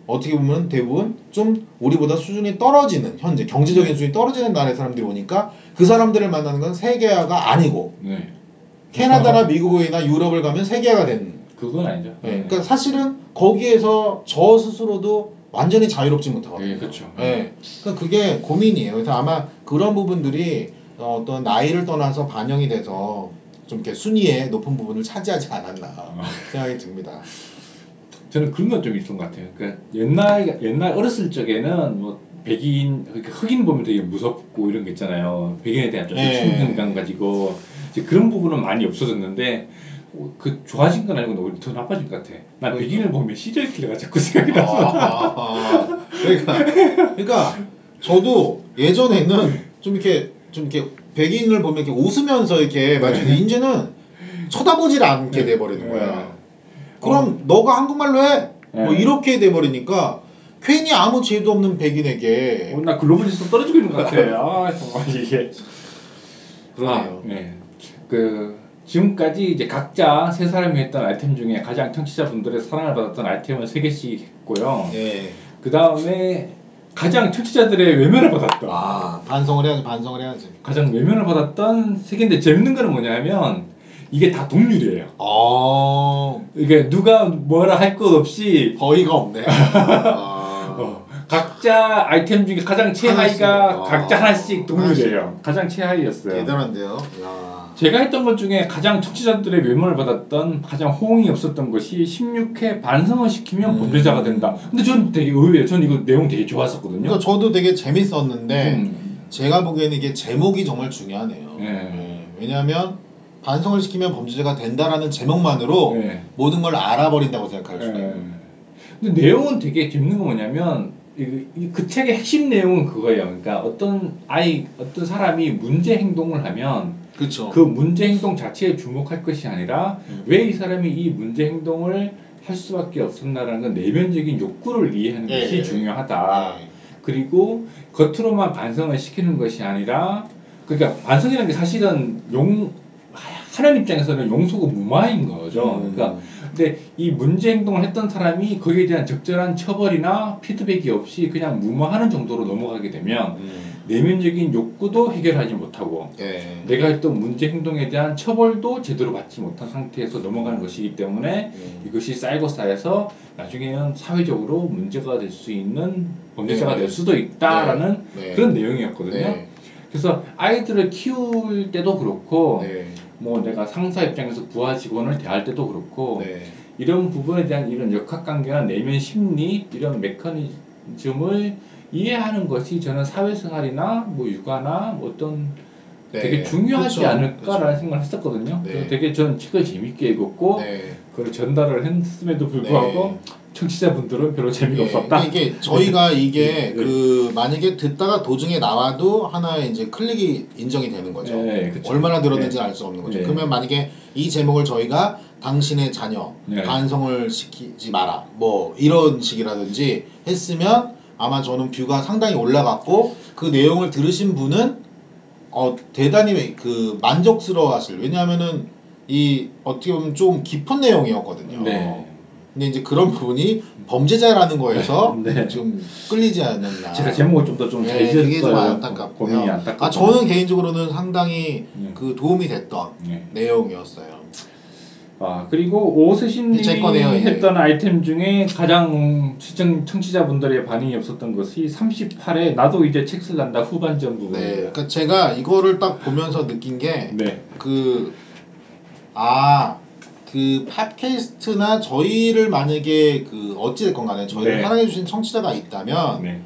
어떻게 보면 대부분 좀 우리보다 수준이 떨어지는 현재 경제적인
네.
수준이 떨어지는 나라의 사람들이 오니까 그 사람들을 만나는 건 세계화가 아니고
네.
캐나다나 미국이나 유럽을 가면 세계화가 되는
그건 아니죠.
네, 그러니까 사실은 거기에서 저 스스로도 완전히 자유롭지 못하거든요.
네, 그렇죠.
네. 그러니까 그게 고민이에요. 그래서 아마 그런 부분들이 어, 어떤 나이를 떠나서 반영이 돼서 좀 이렇게 순위의 높은 부분을 차지하지 않았나
아.
생각이 듭니다.
저는 그런 건 좀 있었던 것 같아요. 그러니까 옛날 옛날 어렸을 적에는 뭐 백인 그러니까 흑인 보면 되게 무섭고 이런 게 있잖아요. 백인에 대한 좀
네.
친근감 가지고 이제 그런 부분은 많이 없어졌는데 어, 그 좋아진 건 아니고 오히려 더 나빠진 것 같아. 난
그러니까.
백인을 보면 시리얼 킬러가 자꾸 생각이 나서.
아, 그러니까, 그러니까 저도 예전에는 좀 이렇게 좀 이렇게 백인을 보면 이렇게 웃으면서 이렇게 마주는데 이제는 쳐다보질 않게 돼 버리는 거야. 그럼 너가 한국말로 해. 뭐
네.
이렇게 돼 버리니까 괜히 아무 죄도 없는 백인에게
어, 나 글로벌에서 떨어지고 있는 것 같아. 아 정말 이게.
그러네요.
아, 네. 그 지금까지 이제 각자 세 사람이 했던 아이템 중에 가장 청취자분들의 사랑을 받았던 아이템을 세 개씩 했고요.
네.
그 다음에 가장 청취자들의 외면을 받았던
아 반성을 해야지 반성을 해야지.
가장 외면을 받았던 세 개인데 재밌는 거는 뭐냐면 이게 다 동률이에요.
어
이게 누가 뭐라 할 것 없이
거의가 없네. 아,
어, 각자 아이템 중에 가장 최하위가
하나씩.
각자
아,
하나씩 동률이에요. 가장 최하위였어요.
대단한데요. 야.
제가 했던 것 중에 가장 청취자들의 외면을 받았던 가장 호응이 없었던 것이 16회 반성을 시키면
음.
범죄자가 된다. 근데 저는 되게 의외예요. 저는 이거 내용 되게 좋았었거든요.
그러니까 저도 되게 재밌었는데
음.
제가 보기에는 이게 제목이 정말 중요하네요.
네.
네. 왜냐하면 반성을 시키면 범죄자가 된다라는 제목만으로
네.
모든 걸 알아버린다고 생각할 수가
예.
있어요.
근데 내용은 되게 재밌는 거 뭐냐면 그 책의 핵심 내용은 그거예요. 그러니까 어떤 아이 어떤 사람이 문제 행동을 하면
그렇죠.
그 문제 행동 자체에 주목할 것이 아니라
음.
왜이 사람이 이 문제 행동을 할 수밖에 없었나라는 건 내면적인 욕구를 이해하는
예,
것이
예.
중요하다.
네.
그리고 겉으로만 반성을 시키는 것이 아니라 그러니까 반성이라는 게 사실은 용 하는 입장에서는 용서가 무마인 거죠.
음.
그러니까 근데 이 문제 행동을 했던 사람이 거기에 대한 적절한 처벌이나 피드백이 없이 그냥 무마하는 정도로 넘어가게 되면
음.
내면적인 욕구도 해결하지 못하고
네.
내가 했던 문제 행동에 대한 처벌도 제대로 받지 못한 상태에서 넘어가는 것이기 때문에
음.
이것이 쌓이고 쌓여서 나중에는 사회적으로 문제가 될 수 있는 범죄자가
네.
될 수도 있다라는
네.
그런 내용이었거든요.
네.
그래서 아이들을 키울 때도 그렇고
네.
뭐 내가 상사 입장에서 부하 직원을 대할 때도 그렇고
네.
이런 부분에 대한 이런 역학관계나 내면 심리 이런 메커니즘을 이해하는 것이 저는 사회생활이나 뭐 육아나 뭐 어떤
네.
되게 중요하지
그쵸.
않을까라는
그쵸.
생각을 했었거든요.
네.
그래서 되게 저는 책을 재밌게 읽었고
네.
그걸 전달을 했음에도 불구하고 청취자분들은 별로 재미가
네,
없었다.
이게 저희가 이게
네.
그 만약에 듣다가 도중에 나와도 하나의 이제 클릭이 인정이 되는 거죠.
네, 그쵸.
얼마나 들었는지 알 수 없는 거죠.
네.
그러면 만약에 이 제목을 저희가 당신의 자녀
네.
반성을 시키지 마라 뭐 이런 식이라든지 했으면 아마 저는 뷰가 상당히 올라갔고 그 내용을 들으신 분은 어 대단히 그 만족스러워하실 왜냐하면은 이 어떻게 보면 좀 깊은 내용이었거든요.
네.
근데 이제 그런 부분이 범죄자라는 거에서
네.
좀 끌리지 않았나.
제가 제목을 좀 더좀잘
네, 그게 좀
지었어요.
안타깝고요.
안타깝고.
아 저는 개인적으로는 상당히
네.
그 도움이 됐던
네.
내용이었어요.
아 그리고
이게.
했던 아이템 중에 가장 시청 청취자분들의 반응이 없었던 것이 38회 나도 이제 책 쓸란다 후반전
네,
부분입니다.
그러니까 제가 이거를 딱 보면서 느낀 게
네.
그아 그 팟캐스트나 저희를 만약에 그 어찌 됐건 간에 저희를
네.
사랑해 주신 청취자가 있다면
네.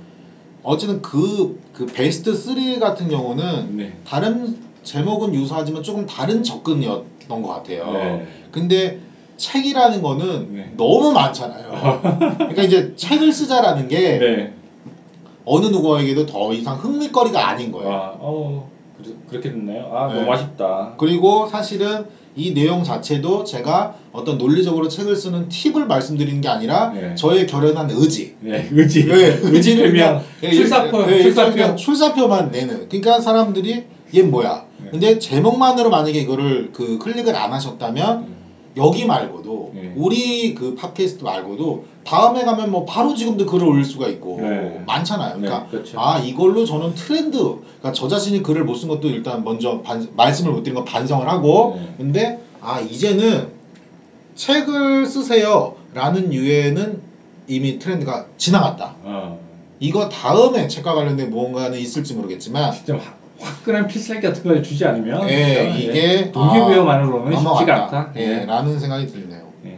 어쨌든 그, 그 베스트 3 같은 경우는
네.
다른 제목은 유사하지만 조금 다른 접근이었던 것 같아요.
네.
근데 책이라는 거는
네.
너무 많잖아요. 그러니까 이제 책을 쓰자라는 게
네.
어느 누구에게도 더 이상 흥미거리가 아닌 거예요.
아, 어, 그렇게 됐나요? 아,
네.
너무 아쉽다.
그리고 사실은 이 내용 자체도 제가 어떤 논리적으로 책을 쓰는 팁을 말씀드리는 게 아니라
네.
저의 결연한 의지.
네, 의지.
네,
의지 표명.
예,
출사표,
예, 예,
출사표.
그냥 출사표만 내는. 그러니까 사람들이 얘 뭐야.
네.
근데 제목만으로 만약에 이거를 그 클릭을 안 하셨다면
음.
여기 말고도
네.
우리 그 팟캐스트 말고도 다음에 가면 뭐 바로 지금도 글을 올릴 수가 있고
네.
많잖아요. 그러니까
네, 그렇죠.
아 이걸로 저는 트렌드. 그러니까 저 자신이 글을 못 쓴 것도 일단 먼저 반- 말씀을 못 드린 거 반성을 하고
네.
근데 아 이제는 책을 쓰세요라는 유에는 이미 트렌드가 지나갔다.
어,
이거 다음에 책과 관련된 무언가는 있을지 모르겠지만
화끈한 필살기 같은 걸 주지 않으면
예,
그렇죠?
이게
동기부여만으로는
아,
쉽지가. 않다.
예,
예.
라는 생각이 드네요.
예.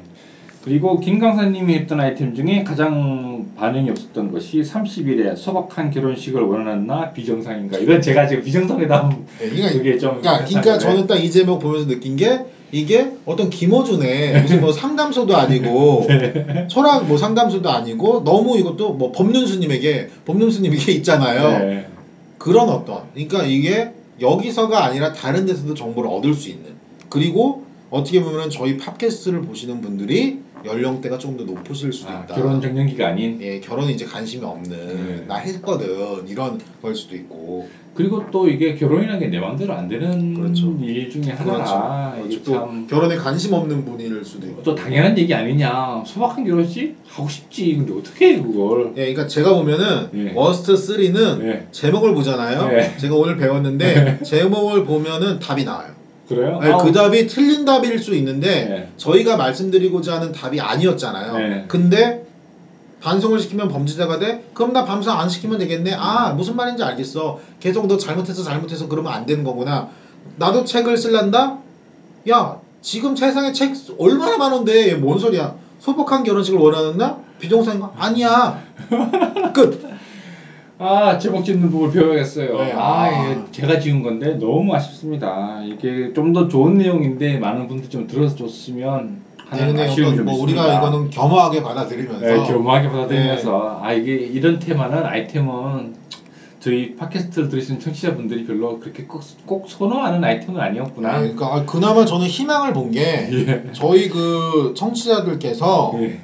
그리고 김 강사님이 했던 아이템 중에 가장 반응이 없었던 것이 30일에 소박한 결혼식을 원하나 비정상인가 이건 제가 지금 비정상이다
예, 그러니까,
그게 좀
그러니까, 그러니까. 저는 딱 이 제목 보면서 느낀 게 이게 어떤 김어준의 무슨 뭐 상담소도 아니고
네.
철학 뭐 상담소도 아니고 너무 이것도 뭐 법륜스님에게 법륜스님에게 있잖아요.
네.
그런 어떤 그러니까 이게 여기서가 아니라 다른 데서도 정보를 얻을 수 있는 그리고 어떻게 보면 저희 팟캐스트를 보시는 분들이 연령대가 조금 더 높으실 수도
아,
있다.
결혼 정년기가 아닌
예, 결혼에 이제 관심이 없는
네.
나 했거든 이런 걸 수도 있고
그리고 또 이게 결혼이라는 게 내 마음대로 안 되는
그렇죠.
일 중에 하나라
그렇죠.
참
결혼에 관심 없는 분일 수도 있고
또 당연한 얘기 아니냐 소박한 결혼식 하고 싶지 근데 어떻게 해 그걸
예, 그러니까 제가 보면은
예.
워스트 3는
네.
제목을 보잖아요.
네.
제가 오늘 배웠는데 제목을 보면은 답이 나와요.
그래요?
네,
아우,
그 답이 틀린 답일 수 있는데
네.
저희가 말씀드리고자 하는 답이 아니었잖아요.
네.
근데 반성을 시키면 범죄자가 돼? 그럼 나 반성 안 시키면 되겠네. 아 무슨 말인지 알겠어. 계속 너 잘못해서 잘못해서 그러면 안 되는 거구나. 나도 책을 쓸란다? 야 지금 세상에 책 얼마나 많은데 뭔 소리야? 소복한 결혼식을 원하는 나? 비정상인가? 아니야. 끝.
아 제목 짓는 법을 배워야겠어요.
네,
아,
아.
예, 제가 지은 건데 너무 아쉽습니다. 이게 좀 더 좋은 내용인데 많은 분들 좀 들어줬으면
네,
하는
근데
아쉬움이 좀
뭐
있습니다.
우리가 이거는 겸허하게 받아들이면서
네, 겸허하게 받아들이면서 아 이게 이런 테마는 아이템은 저희 팟캐스트를 들으시는 청취자분들이 별로 그렇게 꼭, 꼭 선호하는 아이템은 아니었구나.
네, 그러니까 아, 그나마 저는 희망을 본게
예.
저희 그 청취자들께서
예.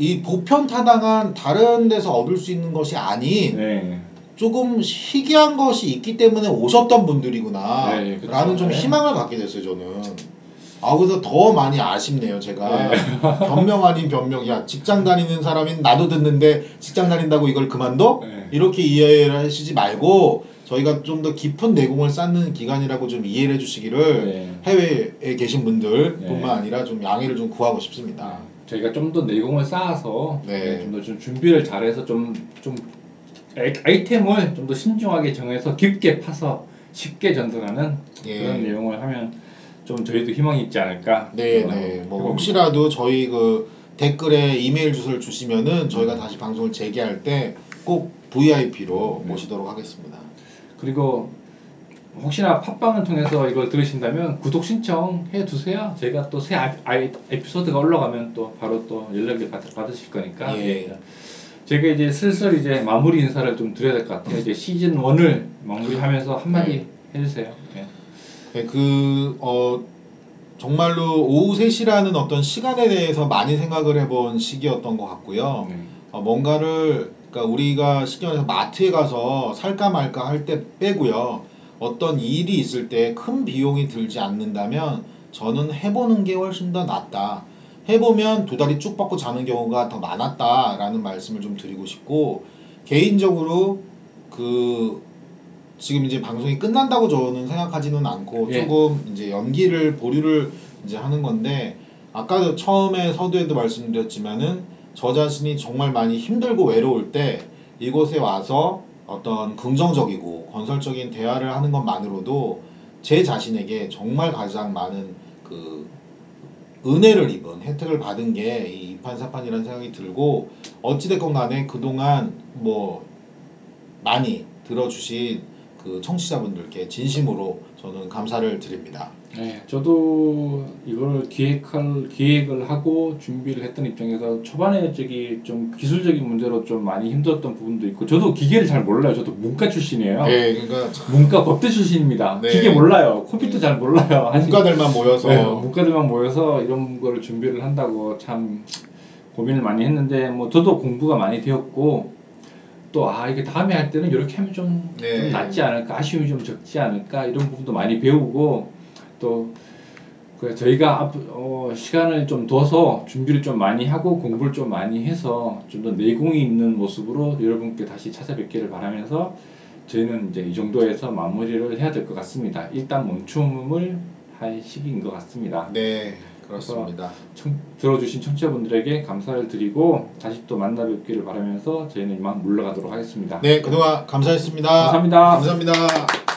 이 보편 타당한 다른 데서 얻을 수 있는 것이 아닌
네.
조금 희귀한 것이 있기 때문에 오셨던 분들이구나
네, 그쵸.
라는 좀
네.
희망을 갖게 됐어요 저는 아 그래서 더 많이 아쉽네요 제가
네.
변명 아닌 변명이야 직장 다니는 사람인 나도 듣는데 직장 다닌다고 이걸 그만둬?
네.
이렇게 이해를 하시지 말고 저희가 좀 더 깊은 내공을 쌓는 기간이라고 좀 이해를 해주시기를
네.
해외에 계신 분들
네.
뿐만 아니라 좀 양해를 좀 구하고 싶습니다
저희가 좀 더 내공을 쌓아서
네.
좀 더 좀 준비를 잘해서 좀 좀 아이템을 좀 더 신중하게 정해서 깊게 파서 쉽게 전달하는
예.
그런 내용을 하면 좀 저희도 희망이 있지 않을까.
네, 네. 뭐. 혹시라도 저희 그 댓글에 이메일 주소를 주시면은 저희가
음.
다시 방송을 재개할 때 꼭 VIP로
네.
모시도록 하겠습니다.
그리고 혹시나 팟빵을 통해서 이걸 들으신다면 구독 신청 해 두세요. 제가 또새 에피소드가 올라가면 또 바로 또 연락을 받, 받으실 거니까.
예.
제가 이제 슬슬 이제 마무리 인사를 좀 드려야 될 것 같아요. 이제 시즌 1을 마무리하면서 한마디
네.
해주세요. 예.
네, 그, 어, 정말로 오후 3시라는 어떤 시간에 대해서 많이 생각을 해본 시기였던 것 같고요.
네.
어, 뭔가를, 그러니까 우리가 말해서 마트에 가서 살까 말까 할 때 빼고요. 어떤 일이 있을 때 큰 비용이 들지 않는다면 저는 해보는 게 훨씬 더 낫다. 해보면 두 다리 쭉 뻗고 자는 경우가 더 많았다라는 말씀을 좀 드리고 싶고 개인적으로 그 지금 이제 방송이 끝난다고 저는 생각하지는 않고
예.
조금 이제 연기를 보류를 이제 하는 건데 아까도 처음에 서두에도 말씀드렸지만은 저 자신이 정말 많이 힘들고 외로울 때 이곳에 와서 어떤 긍정적이고 건설적인 대화를 하는 것만으로도 제 자신에게 정말 가장 많은 그 은혜를 입은 혜택을 받은 게 이 이판사판이라는 생각이 들고 어찌됐건 간에 그동안 뭐 많이 들어주신 그 청취자분들께 진심으로 저는 감사를 드립니다.
네, 저도 이걸 기획할 기획을 하고 준비를 했던 입장에서 초반에 저기 좀 기술적인 문제로 좀 많이 힘들었던 부분도 있고 저도 기계를 잘 몰라요. 저도 문과 출신이에요.
네, 그러니까
문과 법대 출신입니다.
네.
기계 몰라요. 컴퓨터 잘 몰라요.
문과들만 모여서
네, 문과들만 모여서 이런 거를 준비를 한다고 참 고민을 많이 했는데 뭐 저도 공부가 많이 되었고 또 아 이게 다음에 할 때는 이렇게 하면 좀,
네.
좀 낫지 않을까 아쉬움이 좀 적지 않을까 이런 부분도 많이 배우고 또그 저희가 앞, 어, 시간을 좀 둬서 준비를 좀 많이 하고 공부를 좀 많이 해서 좀 더 내공이 있는 모습으로 여러분께 다시 찾아뵙기를 바라면서 저희는 이제 이 정도에서 마무리를 해야 될 것 같습니다. 일단 멈춤을 할 시기인 것 같습니다.
네, 그렇습니다.
청- 들어주신 청취자분들에게 감사를 드리고 다시 또 만나 뵙기를 바라면서 저희는 이만 물러가도록 하겠습니다.
네, 그동안 감사했습니다.
감사합니다.
감사합니다.